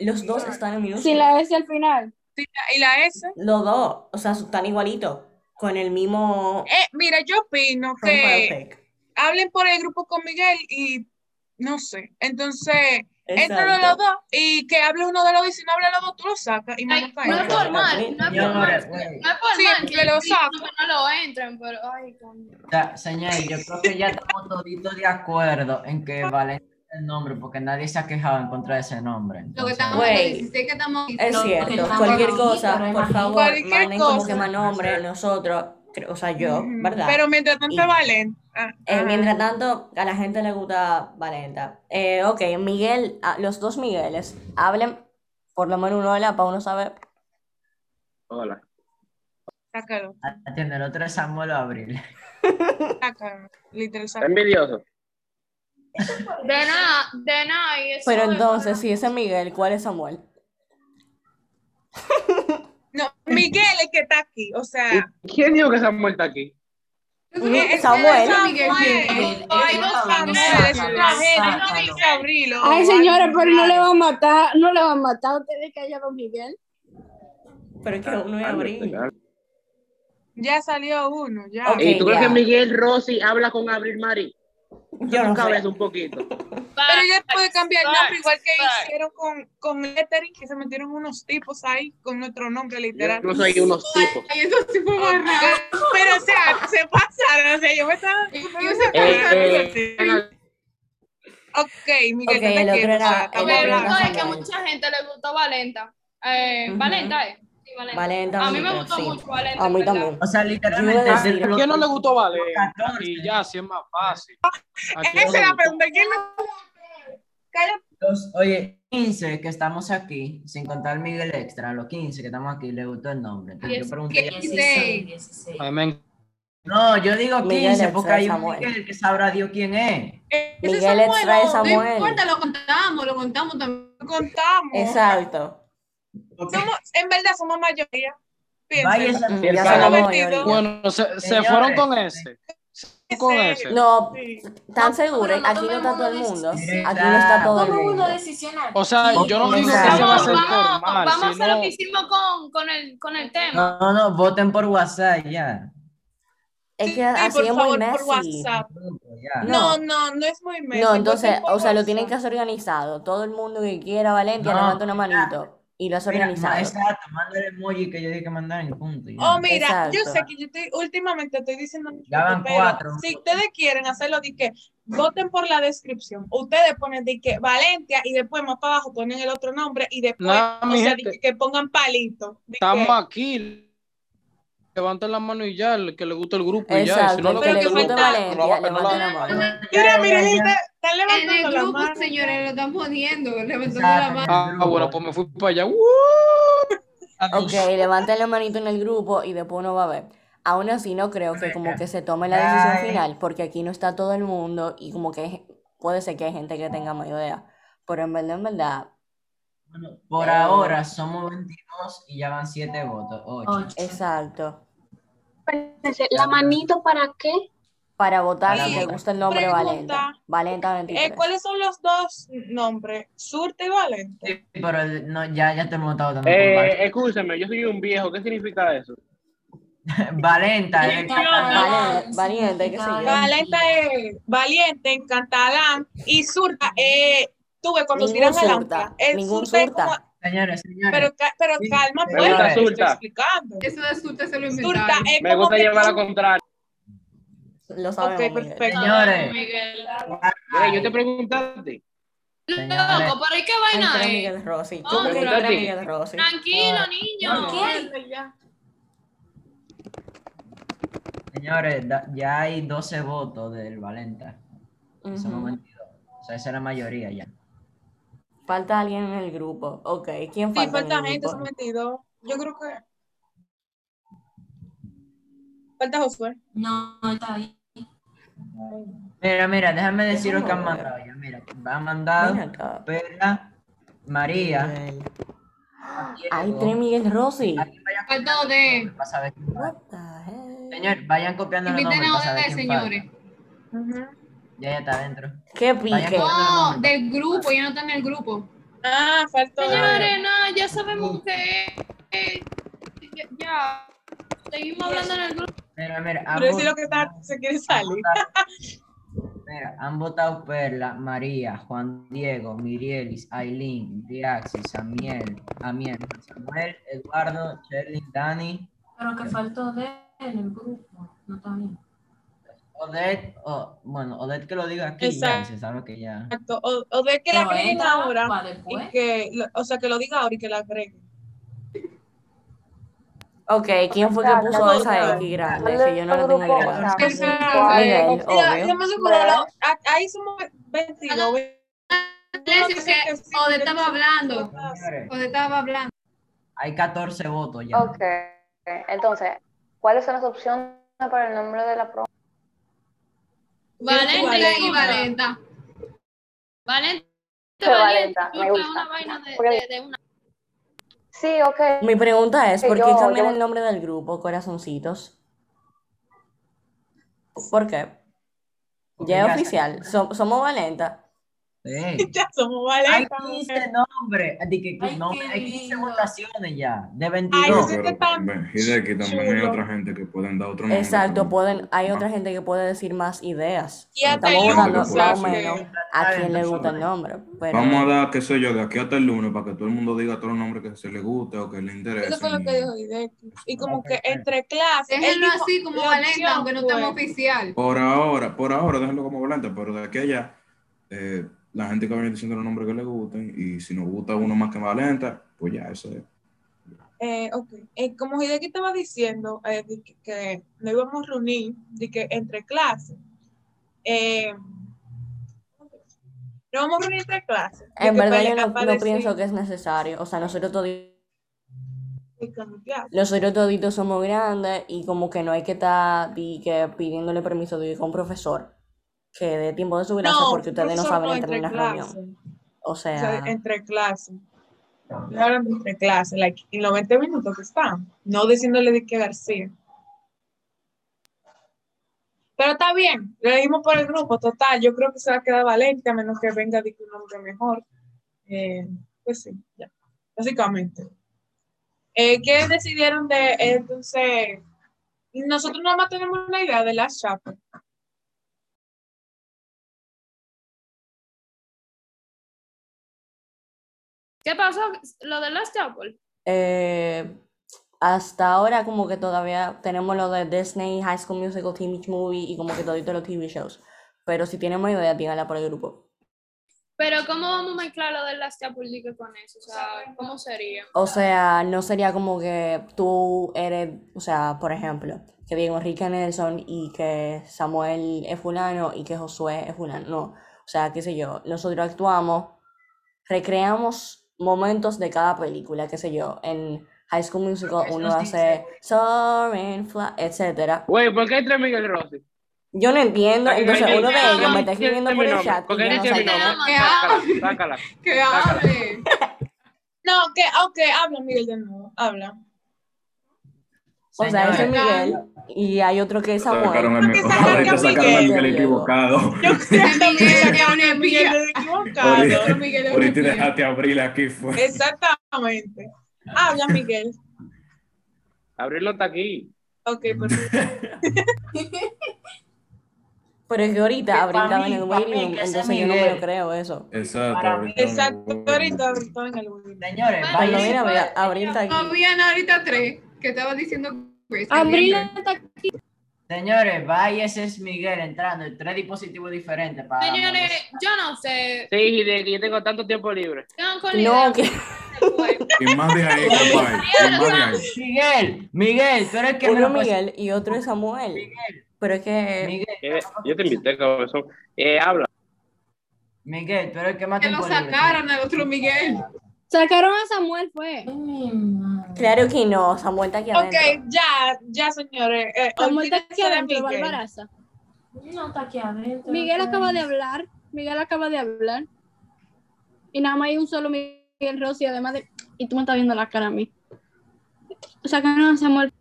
Los dos están en minúscula. Sin la S al final. Sí, Y la S. Los dos, o sea, están igualitos, con el mismo Eh, mira, yo opino que hablen por el grupo con Miguel y no sé. Entonces, entre los dos y que hable uno de los dos y si no habla los dos, tú lo sacas y me Ay, no es formal, no es formal. No es formal Sí, que que lo sí, saco. que no lo entren, pero ay, coño. O sea, señores, yo creo que ya estamos toditos de acuerdo en que Valencia es el nombre, porque nadie se ha quejado en contra de ese nombre. Lo que estamos Güey. los 16 que estamos Es cierto, cualquier cosa, por favor, Cualquier manden como que cosa. más nombre, nosotros, o sea, yo. ¿verdad? Pero mientras tanto Y- es Valente. Ah, Eh, ah. mientras tanto, a la gente le gusta Valenta. Eh, ok, Miguel, ah, los dos Migueles, hablen por lo menos uno hola para uno saber. Hola. Sácalo, atiende, el otro es Samuel Abril. sácalo. Literal, sácalo. Envidioso. De nada, de nada. y eso Pero es- entonces, si ese es Miguel, ¿cuál es Samuel? No, Miguel es el que está aquí, o sea. ¿Quién dijo que Samuel está aquí? Samuel. Samuel. Hay dos dice Abrilo. Ay, señora, pero no le van a matar, no le van a matar a ustedes que haya don Miguel. Pero es que uno es abril. Ya salió uno, ya. Ok, ¿Y tú crees ya. que Miguel Rossi habla con Abril Mari? Yo no un poquito. Pero ella puede cambiar el nombre igual que hicieron con, con Lettering, que se metieron unos tipos ahí con nuestro nombre literal. No soy unos tipos. Ay, eso sí fue. Pero, o sea, se pasaron. O sea, yo me estaba. Yo se Eh, pasaron. Ok, Miguel, Ok, no te quiero, estamos hablando. Es que a mucha gente le gustó Valenta. Eh. Valenta, ¿eh? A mí me gustó sí. mucho Valenta. A mí también. O sea, literalmente. a es de decir- ¿A los- quién no le gustó Valer? 14. Y ya, si es más fácil. ¿A quién no Esa es le la pregunta. ¿Quién no? Cállate. Los- oye, 15 que estamos aquí, sin contar Miguel Extra, los 15 que estamos aquí, le gustó el nombre. Entonces yo pregunté. ya- 16. 16. A mí me No, yo digo Miguel 15 Extra porque hay un. Miguel que sabrá Dios quién es. Miguel extrae no, Samuel. No importa, lo contamos, lo contamos también. lo contamos. Exacto. Somos, en verdad somos mayoría. Vaya Ya somos. Bueno, se, se fueron con ese. Con Sí. ese. No. ¿tan no Aquí no está todo el mundo. decisión. Aquí no está todo el mundo. O sea, yo no digo que se va a hacer Vamos, vamos, formal, vamos a hacer lo que hicimos con, con, el, con el tema. No, no, voten por WhatsApp ya. Es que Sí, así por es muy favor, por messy. No, no, no es muy messy. No, entonces, o sea, lo tienen que hacer organizado. Todo el mundo que quiera Valencia No, levanta una manito y lo Mira, organizado. ma- exacto, manda el emoji que yo dije que mandar en punto. ya. Oh, mira, yo sé que yo estoy, últimamente estoy diciendo Ya van pero cuatro. si ustedes quieren hacerlo, di que voten por la descripción. Ustedes ponen de que Valencia y después más para abajo ponen el otro nombre y después, No, o sea, di que, que pongan palito. Di Estamos que- aquí. Levanten la mano y ya, el que le gusta el grupo y ya. Si no lo que le falta- Valencia, la mano. Mira, mira, En el la grupo, mano. señores, lo están poniendo, levantando Exacto. la mano. Ah, bueno, pues me fui para allá. ¡Uh! Ok, levanten la manito en el grupo y después uno va a ver. Aún así no creo que como que se tome la decisión Ay. final, porque aquí no está todo el mundo y como que puede ser que hay gente que tenga más idea. Pero en verdad, en verdad, Bueno, por Eh. ahora somos 22 y ya van 7 votos. 8. Ocho. exacto. ¿La manito para qué? Para votar Sí. si te gusta el nombre Pregunta. Valenta. Valenta Eh, 23. ¿Cuáles son los dos nombres? Surte y Valente. Sí, pero el- no, ya, ya te hemos estado dando por Eh, escúchame, yo soy un viejo. ¿Qué significa eso? Valenta, catalán. Valiente, qué. Valenta es valiente en catalán y surta eh, tuve cuando tiran surta, adelante. El ningún surta es surta. como- Señores, señores. pero, ca- pero Sí, calma, me pues, gusta te estoy surta. explicando. Eso de surta se lo Surta inventaron. es Me gusta que llevar la tú- contraria. Lo sabemos. Ok, Miguel. perfecto. Señores. Miguel. Mira, yo te preguntaste. Señores. Loco, pero ¿y qué vaina Entra es? Miguel Rossi. Oh. Tranquilo, niño. ¿Qué? Ya. Señores, da- ya hay 12 votos del Valenta. Somos Ujú. 22. O sea, esa es la mayoría ya. Falta alguien en el grupo. Ok, ¿quién Sí, falta, falta en el gente, grupo? son 22. Yo creo que. Falta Josué. No, está ahí. Mira, mira, déjame decir lo que han mandado ya. Mira, han mandado. Perla, María. Hay tres Miguel Rossi. Falta de. Señor, vayan copiando los Inviten nombres a quién falta. señores. Ya, ya está adentro. ¿Qué pique? copiando. No, del grupo, ya no está en el grupo. Ah, faltó. Señores, no, ya sabemos que. ya. Seguimos hablando en el grupo. Mira, mira, han Pero si vot- lo que está, se quiere salir. votado- Mira, han votado Perla, María, Juan Diego, Mirielis, Aileen, Briaxi, Samiel, Amiel, Samuel, Eduardo, Sherlyn, Dani, Pero que faltó de en el grupo. No está bien. Odette, o bueno, Odette que lo diga aquí, ya, Exacto. se sabe que ya. Exacto. O, o de que la agreguen ahora. Y que, lo- o sea, que lo diga ahora y que la agreguen. Ok, ¿quién fue que puso esa X grande? Que yo no la tengo grabada. Miguel, Mira, obvio. ahí somos 22. Leslie, que Ode estaba hablando. Señores, Ode estaba hablando. hay 14 votos ya. Ok. Entonces, ¿cuáles son las opciones para el nombre de la promo? Valenta Valenta. y Valenta. Valenta, Sí, Valenta. Valenta, me gusta. una vaina de, de, de una. Sí, ok. Mi pregunta es, ¿por qué yo- cambian yo- el nombre del grupo, Corazoncitos? ¿Por qué? Ya es oficial, som- somos Valenta. Sí. Ya somos Hay valetas. 15 nombres. Di que- Ay, no, qué hay 15 lindo. votaciones ya. De Ay, 22. sí. Pero que está también, hay otra gente que pueden dar otro nombre. Exacto, también. pueden, hay Ah, otra gente que puede decir más ideas. Y Estamos votando lunes, más o ¿sabes? menos a quién le gusta el nombre. Pero Vamos a dar, qué sé yo, de aquí hasta el lunes para que todo el mundo diga todos los nombres que se le guste o que le interesen. Eso fue lo que dijo Hideki. Y como que entre clases. él Déjenlo dijo, así como Valenta, aunque no estemos oficial. Por ahora, por ahora, déjenlo como volante, pero de aquí allá, eh, la gente que va a venir diciendo los nombres que le gusten y si nos gusta uno más que Valenta, pues ya, eso es. Eh, ok. Eh, como Hideki estaba diciendo, eh, de que, que nos íbamos a reunir de que entre clases. Eh, nos vamos a reunir entre clases. en verdad yo no, no pienso que es necesario. O sea, nosotros toditos, nosotros toditos somos grandes y como que no hay que estar que pidiéndole permiso de ir con un profesor que dé tiempo de su clase No, porque ustedes no saben no, entrar en la reunión. O O sea, entre clases. Hablando entre clases, like, en los 20 minutos que están, no diciéndole de que García. Pero está bien, lo dijimos por el grupo, total, yo creo que se va a quedar Valente a menos que venga de un nombre mejor. Eh, pues sí, ya, básicamente. Eh, ¿Qué decidieron de entonces? Nosotros nada más tenemos una idea de las chapas. ¿Qué pasó? Lo de Last Chapel. eh, hasta ahora como que todavía tenemos lo de Disney, High School Musical, Teenage Movie y como que toditos los TV shows. Pero si tienen más ideas, díganla por el grupo. Pero ¿cómo vamos a mezclar lo de Last Dique con eso? O sea, ¿cómo sería? O sea, no sería como que tú eres, o sea, por ejemplo, que Diego Enrique Nelson y que Samuel es fulano y que Josué es fulano. No, o sea, qué sé yo, nosotros actuamos, recreamos momentos de cada película, qué sé yo, en High School Musical uno hace Soaring, Fly, etcétera. Güey, ¿por qué hay tres Miguel Rossi? Yo no entiendo, entonces uno de ellos me está escribiendo por el chat yo no dice mi nombre. Que Sácala, hable. sácala. Que hable. No, que, ok, habla Miguel de nuevo, habla. O sea, ese es Miguel y hay otro que es Sacaron Samuel. a mi- que sacar ahorita a sacaron a Miguel. Miguel equivocado. Yo creo que Miguel es una Miguel equivocado. Ahorita, Miguel ahorita dejaste abrir aquí fue. Exactamente. Habla Miguel. Abrirlo está aquí. Ok, perfecto. Pero es que ahorita Que Abril pa' estaba en mí- el ese entonces yo no me lo creo eso. Exacto. Ahorita no Exacto, ahorita, ahorita en el Wii. Señores, Cuando Abril está aquí. Habían ahorita tres que estaba diciendo Está aquí. señores, vaya ese es Miguel entrando en tres dispositivos diferentes para Señores, yo no sé. Sí, de que yo tengo tanto tiempo libre. No, que. Y más de ahí, compadre. Y más de ahí. Miguel, Miguel, tú eres el que uno puede- Miguel y otro es Samuel. Pero es que Miguel, Eh, Yo te invité, cabezón. Eh, habla. Miguel, tú eres el que más Que lo tiempo libre sacaron al otro Miguel. Sacaron a Samuel, fue. claro que no, Samuel está aquí adentro. Ok, ya, ya, señores. Eh, Samuel está aquí adentro. Barbaraza. No está aquí adentro. Miguel acaba de hablar. Miguel acaba de hablar. Y nada más hay un solo Miguel Rossi, además de. Y tú me estás viendo la cara a mí. Sacaron a Samuel.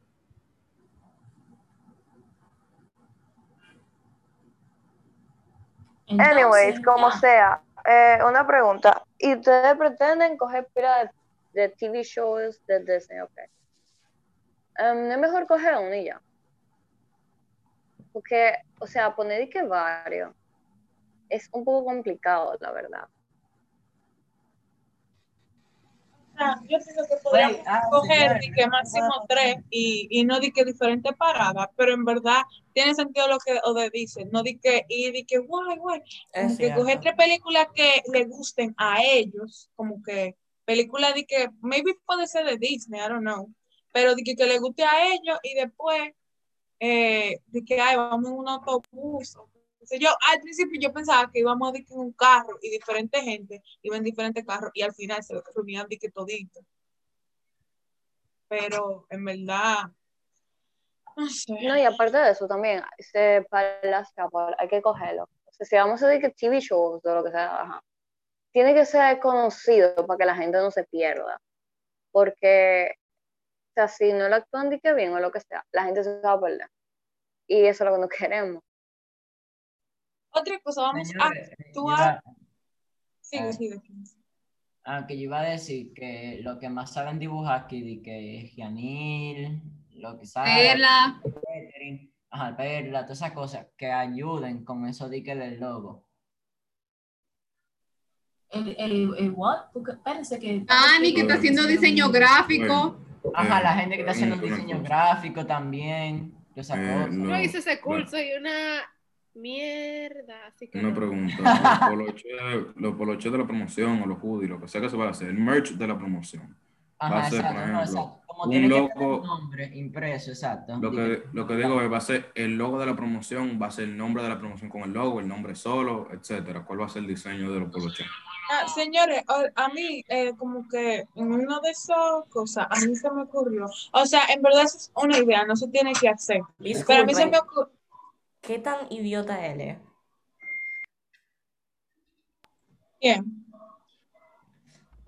Anyways, Entonces, como ya. sea, eh, una pregunta. ¿Y ustedes pretenden coger pila de, de TV shows de Disney? Ok. ¿No es mejor coger uno y ya? Porque, o sea, poner y que varios es un poco complicado, la verdad. Ah, Yo pienso que podríamos ah, coger di que máximo tres y, y no di que diferentes paradas, pero en verdad tiene sentido lo que Ode dice, no di que, y di que guay, guay, como que coger tres películas que le gusten a ellos, como que películas de que, maybe puede ser de Disney, I don't know, pero de que, que le guste a ellos y después, eh, de que, ay, vamos en un autobús. o sé yo, al principio yo pensaba que íbamos de que en un carro y diferente gente iba en diferentes carros y al final se reunían de que todito. Pero en verdad, no sé. No, y aparte de eso también, se, para las hay que cogerlo. O sea, si vamos a decir que TV shows o lo que sea, ajá, tiene que ser conocido para que la gente no se pierda. porque, o sea, si no lo actúan de bien o lo que sea, la gente se va a perder. Y eso es lo que no queremos. Otra cosa, vamos Señores, a yo actuar. iba- Sigue, Ah. sigue. Ah, que yo iba a decir que lo que más saben dibujar aquí, de que Gianil, lo que sabe, Perla. Ajá, Perla, todas esas cosas, que ayuden con eso de que del logo. El, el, el what? Porque espérense que. Ani, que está haciendo diseño gráfico. Ajá, Eh, la gente que está haciendo un una diseño gráfico también, esas Eh, No hice ese curso y una mierda, así que Una no. pregunta. Los poloches, los poloches de la promoción o los hoodies, lo que sea que se va a hacer, el merch de la promoción. va Ajá, a ser, por exacto, no, ejemplo, exacto. Como un tiene que tener logo- un nombre impreso, exacto. Lo que, lo que digo es, va a ser el logo de la promoción, va a ser el nombre de la promoción con el logo, el nombre solo, etcétera. ¿Cuál va a ser el diseño de los poloches? Ah, señores, a, mí, eh, como que en una de esas cosas, a mí se me ocurrió. O sea, en verdad es una idea, no se tiene que hacer. Pero a mí se me ocurrió. ¿Qué tan idiota eres? Bien.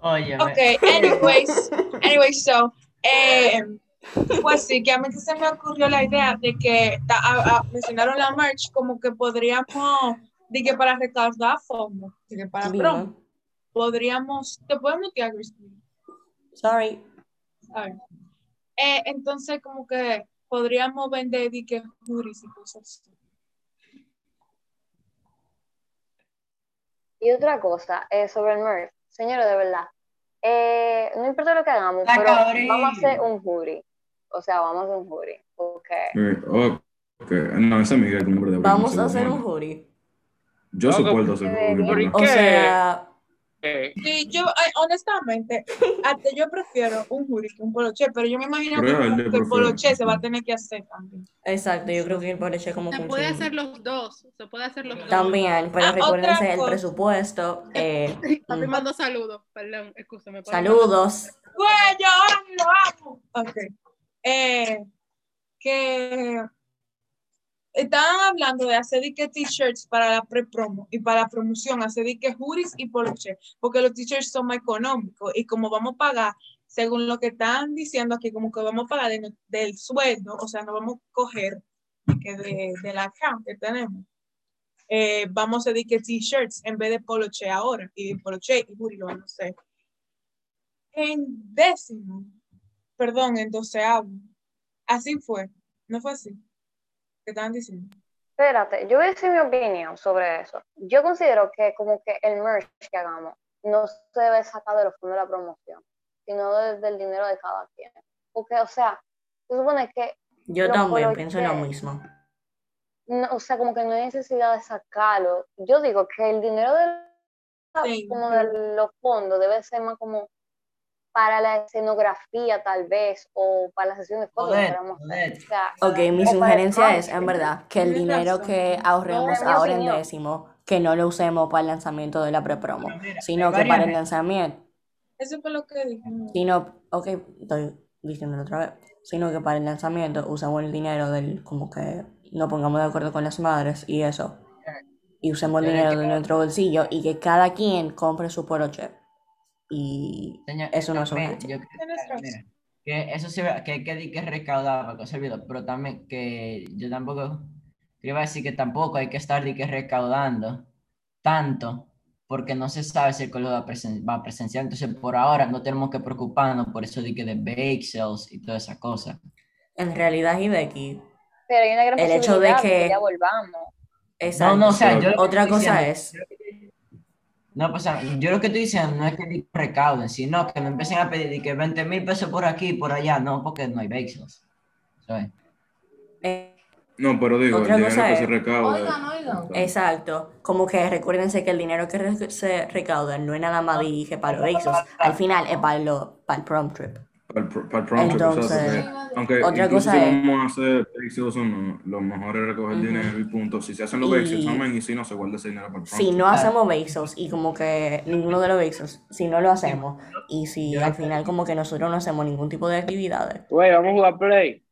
Oye, Ok, anyways, anyways, so, eh, pues sí, que a mí se me ocurrió la idea de que ta- a- a- mencionaron la merch como que podríamos, de que para recaudar fondos, de que para promo, podríamos, te podemos mutear, Cristina. Sorry. ¿sabes? Eh, entonces, como que podríamos vender de que hoodies y cosas así. Y otra cosa, eh, sobre el merch, señores, de verdad, eh, no importa lo que hagamos, La pero cabrón. vamos a hacer un jury. O sea, vamos a hacer un jury. Porque Eh, oh, ok. No, ese es Miguel, el nombre de Vamos a hacer un hoodie. Yo soporto hacer ¿por hoodie, qué? ¿verdad? O sea, Eh, Sí, yo, ay, honestamente, hasta yo prefiero un hoodie que un poloche, pero yo me imagino que, Real, el poloche se va a tener que hacer también. exacto, yo creo que el poloche como Se puede hacer los dos, se puede hacer los dos. También, pero Ah, recuérdense otra el presupuesto. eh, Papi mm, mando saludos, perdón, escúchame. saludos. Güey, yo ahora lo amo. Ok. Eh, que estaban hablando de hacer de que t-shirts para la pre-promo y para la promoción, hacer de que hoodies y poloche, porque los t-shirts son más económicos y como vamos a pagar, según lo que están diciendo aquí, como que vamos a pagar de- del sueldo, o sea, no vamos a coger que de, la account que tenemos. Eh, vamos a hacer t-shirts en vez de poloche ahora y poloche y hoodie lo vamos a hacer en décimo, perdón, en doceavo. Así fue, no fue así. ¿Qué estaban diciendo? Espérate, yo voy a decir mi opinión sobre eso. Yo considero que como que el merch que hagamos no se debe sacar de los fondos de la promoción, sino desde el dinero de cada quien. Porque, o sea, se supone que, Yo también pienso lo poloches. mismo. no, o sea, como que no hay necesidad de sacarlo. Yo digo que el dinero de, Sí, como pero- de los fondos debe ser más como para la escenografía tal vez, o para la sesión de fotos. O sea, Ok, mi sugerencia es, en verdad, que el dinero que ahorremos No, ahora en décimo, que no lo usemos para el lanzamiento de la prepromo, sino que para el lanzamiento, Eso fue lo que dije. sino, ok, estoy diciéndolo otra vez, sino que para el lanzamiento usemos el dinero del, como que nos pongamos de acuerdo con las madres y eso, y usemos el dinero de nuestro bolsillo y que cada quien compre su poloche. Y Señor, eso no sugerencia. yo creo que, mira, que eso sí, que hay que, que recaudar para que se olvide, pero también que yo tampoco, yo iba a decir que tampoco hay que estar que recaudando tanto, porque no se sabe si el colegio va a, presen- va a presenciar, entonces por ahora no tenemos que preocuparnos por eso de que de bake sales y todas esas cosas. En realidad, Hideki, Pero hay una gran El hecho de posibilidad que- ya volvamos. exacto. No, no, o sea, yo que Otra cosa diciendo- es, No, pues yo lo que estoy diciendo no es que recauden, sino que me empiecen a pedir di que 20 mil pesos por aquí y por allá, no, porque no hay bake sales. ¿sabes? eh, No, pero digo, el dinero cosa que es- se recaude. Oigan, oigan. Exacto, como que recuérdense que el dinero que re- se recauda no es nada más dirige para los al final es para, lo, para el prom trip. Para el, pro- para el prom trip, Entonces, exacto, que- aunque otra incluso cosa si es- vamos a hacer basics o no, lo mejor es recoger Ujú. dinero y punto. Si se hacen los amén, y si no, se guarda ese dinero para el prom Si no hacemos besos y como que ninguno de los besos, si no lo hacemos y si al final como que nosotros no hacemos ningún tipo de actividades, Güey, vamos a jugar Play.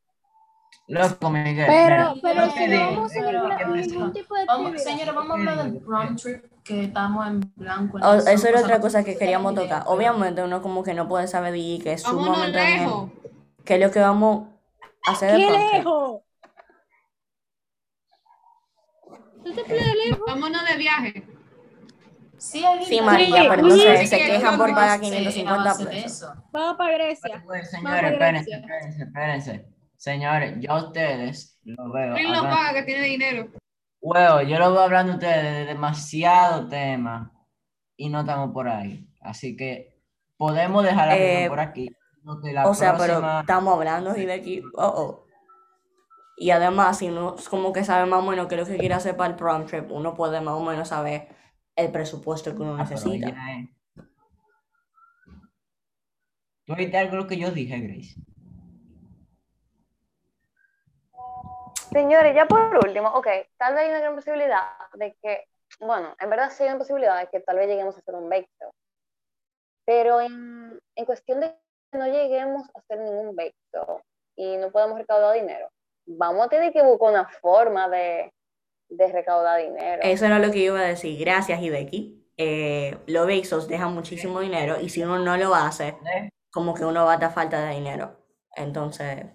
Loco, Miguel. Pero, pero yo si no vamos a pero me- ningún tipo de Vamos, actividad. señores, vamos a hablar del prom trip, que estamos en blanco. en O- eso, eso era otra cosa que queríamos el tocar. Obviamente uno como que no puede saber de que es Vámonos sumamente lejos. que es lo que vamos a hacer de ¡Qué lejos! ¿Tú te crees lejos? Vámonos de viaje. Sí, hay Sí, María, pero pero no entonces se quejan por pagar sé 550 avance de pesos. eso. Vamos para Grecia. Pues, Vamos señores, para espérense, espérense, espérense. Señores, yo a ustedes lo veo. Él no paga, que tiene dinero. Huevo, yo lo veo hablando a ustedes de demasiado tema y no estamos por ahí. Así que podemos dejar la Eh, por aquí. la O sea, pero estamos hablando y de aquí. Oh, oh. Y además, si uno es como que sabe más o menos qué es lo que quiere hacer para el prom trip, uno puede más o menos saber el presupuesto que uno Ah, necesita. ¿Tú oíste algo que yo dije, Grace? Señores, ya por último, ok, tal vez hay una gran posibilidad de que, bueno, en verdad sí hay una posibilidad de que tal vez lleguemos a hacer un bake sale. Pero en, en cuestión de que no lleguemos a hacer ningún bake sale y no podemos recaudar dinero, vamos a tener que buscar una forma de, de recaudar dinero. Eso era lo que yo iba a decir. Gracias, Hideki. Eh, los Bezos dejan muchísimo dinero y si uno no lo hace, como que uno va a estar falta de dinero. Entonces,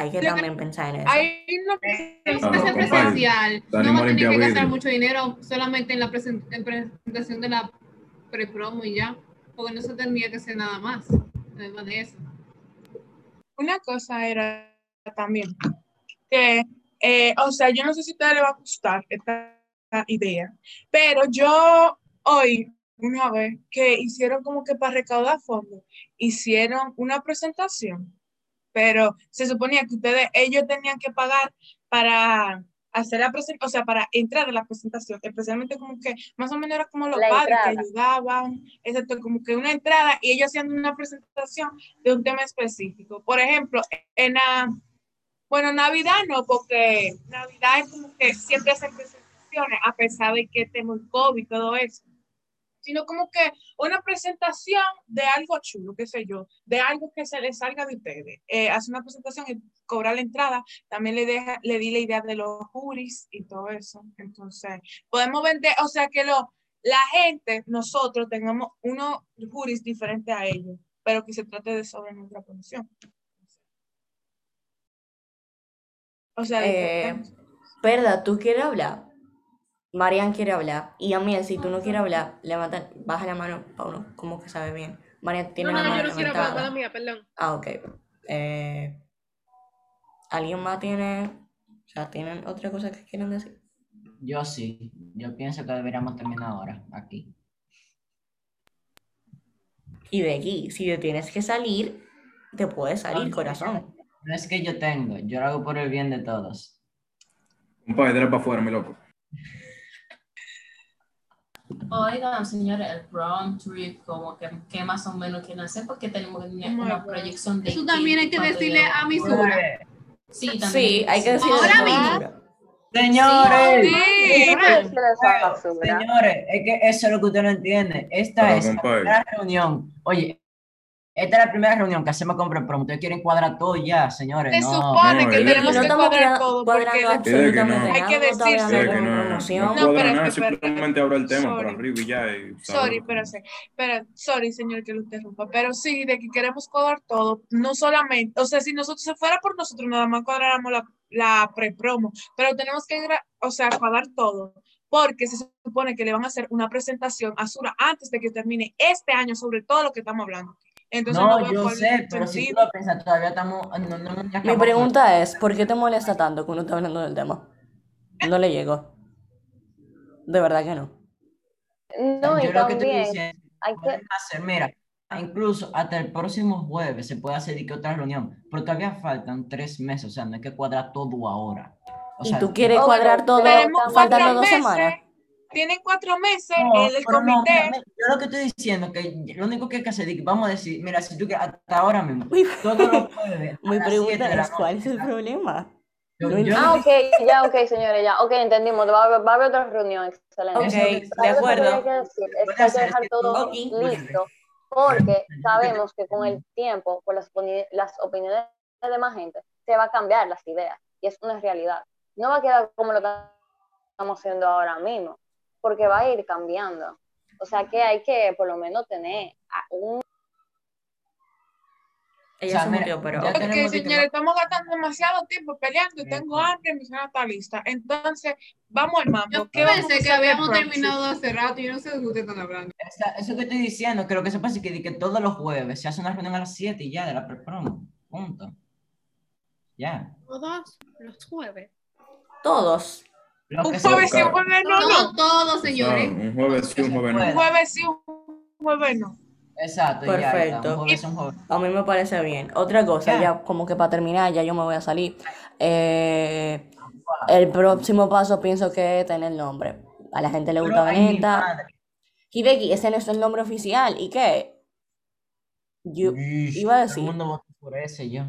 hay que también pensar en eso. Hay una compadre, presencial. No va a tener que gastar mucho dinero solamente en la presen- en presentación de la pre-promo y ya. Porque no se tendría que hacer nada más. Además de eso. Una cosa era también que, eh, o sea, yo no sé si a ustedes les va a gustar esta idea, pero yo hoy, una vez que hicieron como que para recaudar fondos, hicieron una presentación, pero se suponía que ustedes, ellos tenían que pagar para hacer la presentación, o sea, para entrar a la presentación, especialmente como que más o menos era como los La padres que ayudaban, exacto, como que una entrada y ellos hacían una presentación de un tema específico. Por ejemplo, en la, bueno, Navidad no, porque Navidad es como que siempre hacen presentaciones, a pesar de que tenemos el COVID y todo eso. Sino como que una presentación de algo chulo, qué sé yo, de algo que se les salga de ustedes. Eh, hace una presentación y cobrar la entrada. También le, deja, le di la idea de los juris y todo eso. Entonces, podemos vender, o sea, que lo, la gente, nosotros tengamos unos juris diferentes a ellos, pero que se trate de sobre nuestra producción. O sea, Eh, diferente. Perla, ¿tú quieres hablar? Marian quiere hablar. Y a mí, si tú no quieres hablar, levanta, baja la mano para uno como que sabe bien. Marian tiene No, la no, mano yo no quiero hablar, levantada. mala mía, perdón. Ah, ok. Eh, ¿alguien más tiene, o sea, tienen otra cosa que quieran decir? Yo sí. Yo pienso que deberíamos terminar ahora, aquí. Y de aquí, si te tienes que salir, te puedes salir, No, corazón. No es que yo tengo, yo lo hago por el bien de todos. Compadre, dale para afuera, mi loco. Oigan, señores, el prom trip, como que, que más o menos quieren hacer, porque tenemos que tener Oh my una proyección de Eso también hay que decirle a Misura. Sí, también. Sí, hay que decirle Ahora a mismo. Señores, Sí, señores, es que eso es lo que usted no entiende. Esta Pero, es la compadre. reunión. Oye, esta es la primera reunión que hacemos con Prepromo. Ustedes quieren cuadrar todo ya, señores. Se no. supone no, que tenemos no que cuadrar cuadra- todo, porque absolutamente. Hay que decirse. no, no pero nada, simplemente abro el tema Sorry. por arriba y ya. y Sorry, pero sí, pero sorry, señor, que lo interrumpa, pero sí, de que queremos cuadrar todo, no solamente, o sea, si nosotros se fuera por nosotros, nada más cuadráramos la, la pre-promo, pero tenemos que, o sea, cuadrar todo, porque se supone que le van a hacer una presentación a Sura antes de que termine este año sobre todo lo que estamos hablando. Entonces, No, veo yo sé, pero si tú lo piensas, todavía estamos. No, no, no, Mi pregunta es, ¿por qué te molesta tanto que uno está hablando del tema? No le llegó. De verdad que no. No, y Yo lo que estoy también diciendo, hay que, hacer, mira, incluso hasta el próximo jueves se puede hacer que otra reunión, pero todavía faltan tres meses, o sea, no hay que cuadrar todo ahora. O ¿Y tú quieres Ok, cuadrar todo cuatro dos meses, semanas? Tienen cuatro meses No, el, no, comité. mira, mira, yo lo que estoy diciendo que lo único que hay que hacer es que vamos a decir, mira, si tú quieres, hasta ahora mismo, Mi, todos los jueves, a mi pregunta es, ¿cuál es el problema? yo- No yo ah, no ok, ya, ok, señores, ya, ok, entendimos, va a haber, va a haber otra reunión, excelente. Ok, Eso de algo que acuerdo. hay que decir es que hay que dejar que todo listo, porque sabemos que con el tiempo, por las, opini- las opiniones de demás gente, se va a cambiar las ideas, y es una realidad. No va a quedar como lo que estamos haciendo ahora mismo. Porque va a ir cambiando. O sea que hay que por lo menos tener a un Ella O sea, se murió, pero... tenemos que- señores, estamos gastando demasiado tiempo peleando y tengo hambre y mi cena está lista. Entonces, vamos al mambo. Yo ¿Qué vamos a pensé que habíamos terminado hace rato. Yo no sé de qué ustedes están hablando. Esa- Eso que estoy diciendo, que lo que se pasa es que, que todos los jueves se hace una reunión a las 7 y ya de la pre-promo. Punto. Ya. Todos los jueves. Todos. Un jueves sí, un jueves no, No todos, señores. un jueves sí, un jueves Un no. jueves sí, un jueves no. Exacto, y ya. Perfecto. Un jueves es un jueves. A mí me parece bien. Otra cosa, Ya. ya como que para terminar, ya yo me voy a salir. Eh, el próximo paso pienso que es tener nombre. A la gente le gusta. Y Becky, ese no es el nombre oficial. ¿Y qué? Yo iba a Todo decir. el mundo votó por ese yo.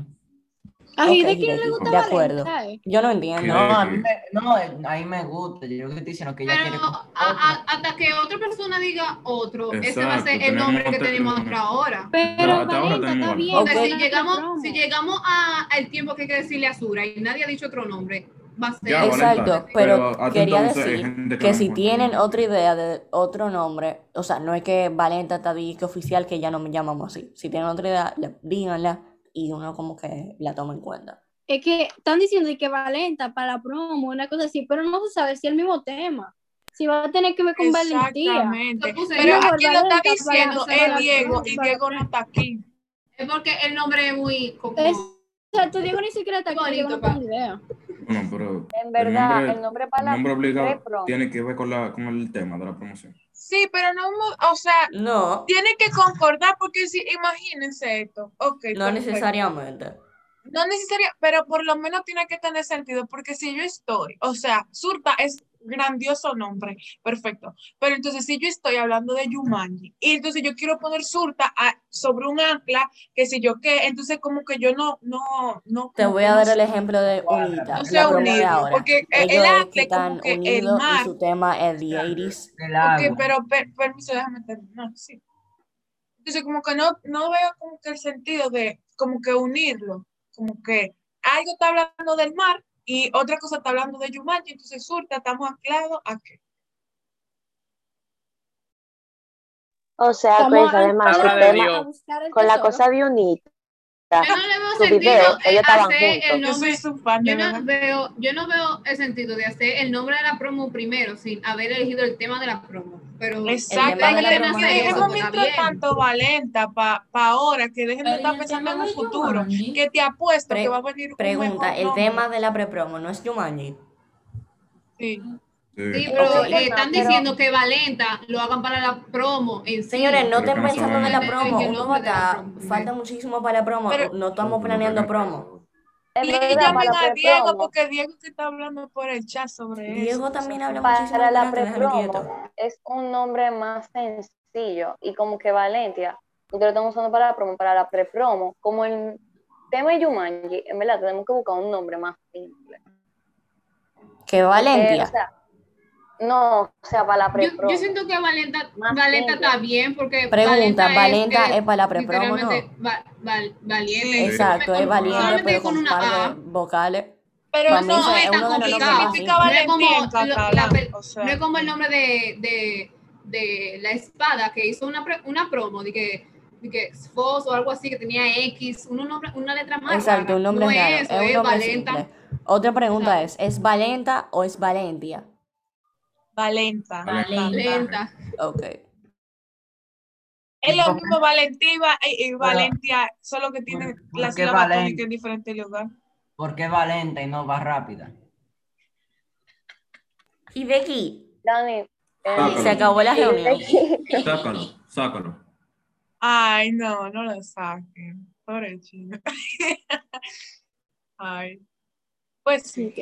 ¿A ¿y Ok, de quién le gusta de acuerdo. Valentine? Yo no entiendo. No, a mí me, no, eh, a mí me gusta. Yo que estoy diciendo que ella Pero quiere. a- a- hasta que otra persona diga otro, ese va a ser el nombre que tenemos hasta ahora. Pero hasta ahora está bien. Si llegamos, si llegamos a- al tiempo que hay que decirle a Sura y nadie ha dicho otro nombre, va a ser. Ya. Exacto, Pero quería decir que si tienen otra idea de otro nombre, o sea, no es que Valenta está que oficial que ya no me llamamos así. Si tienen otra idea, díganla y uno como que la toma en cuenta. Es que están diciendo que Valenta para la promo, una cosa así, pero no se sabe si es el mismo tema. Si va a tener que ver con valentía. Exactamente. Pero Mejor a quien lo está diciendo es Diego promo, y Diego no está aquí. Es porque el nombre es muy. Como, Es- Exacto, Diego ni siquiera está aquí, Bonito, Diego no ni idea. Bueno, pero En verdad, el nombre, el nombre para el la nombre obligado tiene que ver con, la, con el tema de la promoción. Sí, pero no, o sea, No, tiene que concordar porque si, imagínense esto. Ok, no perfecto. necesariamente. No necesaria, pero por lo menos tiene que tener sentido, porque si yo estoy, o sea, Surta es grandioso nombre, perfecto, pero entonces si yo estoy hablando de Yumanji, y entonces yo quiero poner Surta a- sobre un ancla, que si yo qué, entonces como que yo no, no, no. Te voy a dar el ejemplo de Unita, no unirlo, ahora. porque el, Ellos el ancla como que el unidos y mar, su tema es The 80s. Del ok, agua. pero per- permiso, déjame terminar, sí. Entonces como que no, no veo como que el sentido de como que unirlo, como que algo está hablando del mar y otra cosa está hablando de Yumanji, entonces Surta estamos anclados a qué. O sea, pues además tema con la cosa de Unita, Yo no le veo su sentido video, ellos estaban hacer el juntos. Yo soy nombre. su fan, de Yo no verdad. veo, yo no veo el sentido de hacer el nombre de la promo primero sin haber elegido el tema de la promo. Pero Exacto, tema de la que promo que es dejemos mientras tanto Valenta para ahora, que dejen de estar el pensando en un de futuro, que te apuesto Pre- que va a venir un Pregunta, mejor el tema de la prepromo no es Jumanji. Sí. Sí. pero le están pero- diciendo que Valenta lo hagan para la promo en sí. Señores, no estén no pensando de la promo, uno la estar, promo. falta muchísimo para la promo, Pero- no estamos planeando promo. En Y llamen para la a Diego porque Diego que está hablando por el chat sobre eso. Diego también habla muchísimo para la pre-promo es un nombre más sencillo y como que Valencia, ustedes lo están usando para la promo, para la pre-promo, como el tema de Yumanji, en verdad tenemos que buscar un nombre más simple. Que Eh, sea, no, o sea, para la Yo, pre-promo. yo siento que Valenta, Valenta está bien porque Pregunta, ¿Valenta eh, es para la pre-promo, no? literalmente va- val- valiente. Sí. Exacto, es valiente, pero con con un una par A. de vocales. Pero no, es es tan complicado. No es como la pe- o sea, No es como el nombre de, de, de la espada que hizo una, pre- una promo de que, de que Sfos o algo así que tenía X, un nombre, una letra más. Exacto, rara. un nombre no raro, es es eso, un es nombre Valenta. simple. Otra pregunta es, ¿es Valenta o es Valentia? Valenta. Valenta. Valenta. Ok. Es lo mismo Valentiva y, y Valentia, solo que tiene ¿por la sílaba tónica en diferente lugar. ¿Por qué Valenta y no va rápida? Y Becky, Sácalo. se acabó la reunión. Sácalo, sácalo. Ay, no, no lo saquen. Pobre chino. Ay. Pues sí.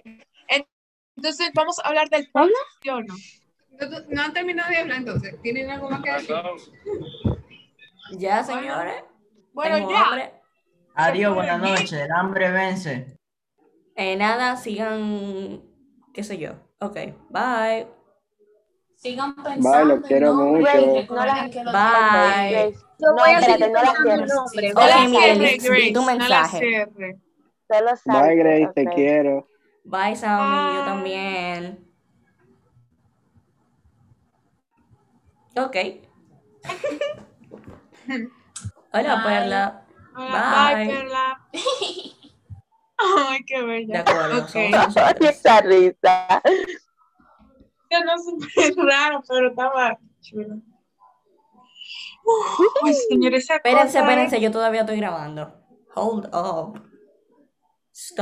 En- Entonces, vamos a hablar del ¿Habla? ¿sí o no? No, no han terminado de hablar entonces. ¿Tienen algo más que decir? Ya, señores. Bueno, Tengo ya. hambre. Adiós, buenas noches. El hambre vence. Eh, nada, sigan, qué sé yo. Ok, bye. Sigan Bye, pensando. los quiero mucho. Bye. Grace, no, voy a espérate, seguir no cierres, Grace, tu no la mensaje. cierres. Bye, Grace, te quiero. Bye, Sammy, yo también. Ok. Hola, Bye. Perla. Hola, Bye. Bye, Perla. Ay, qué bella. De acuerdo, Ok. somos nosotros. Esa risa. Ya no súper raro, pero estaba chulo. Uf, Ay, señor, esa Espérense, es- espérense, yo todavía estoy grabando. Hold up.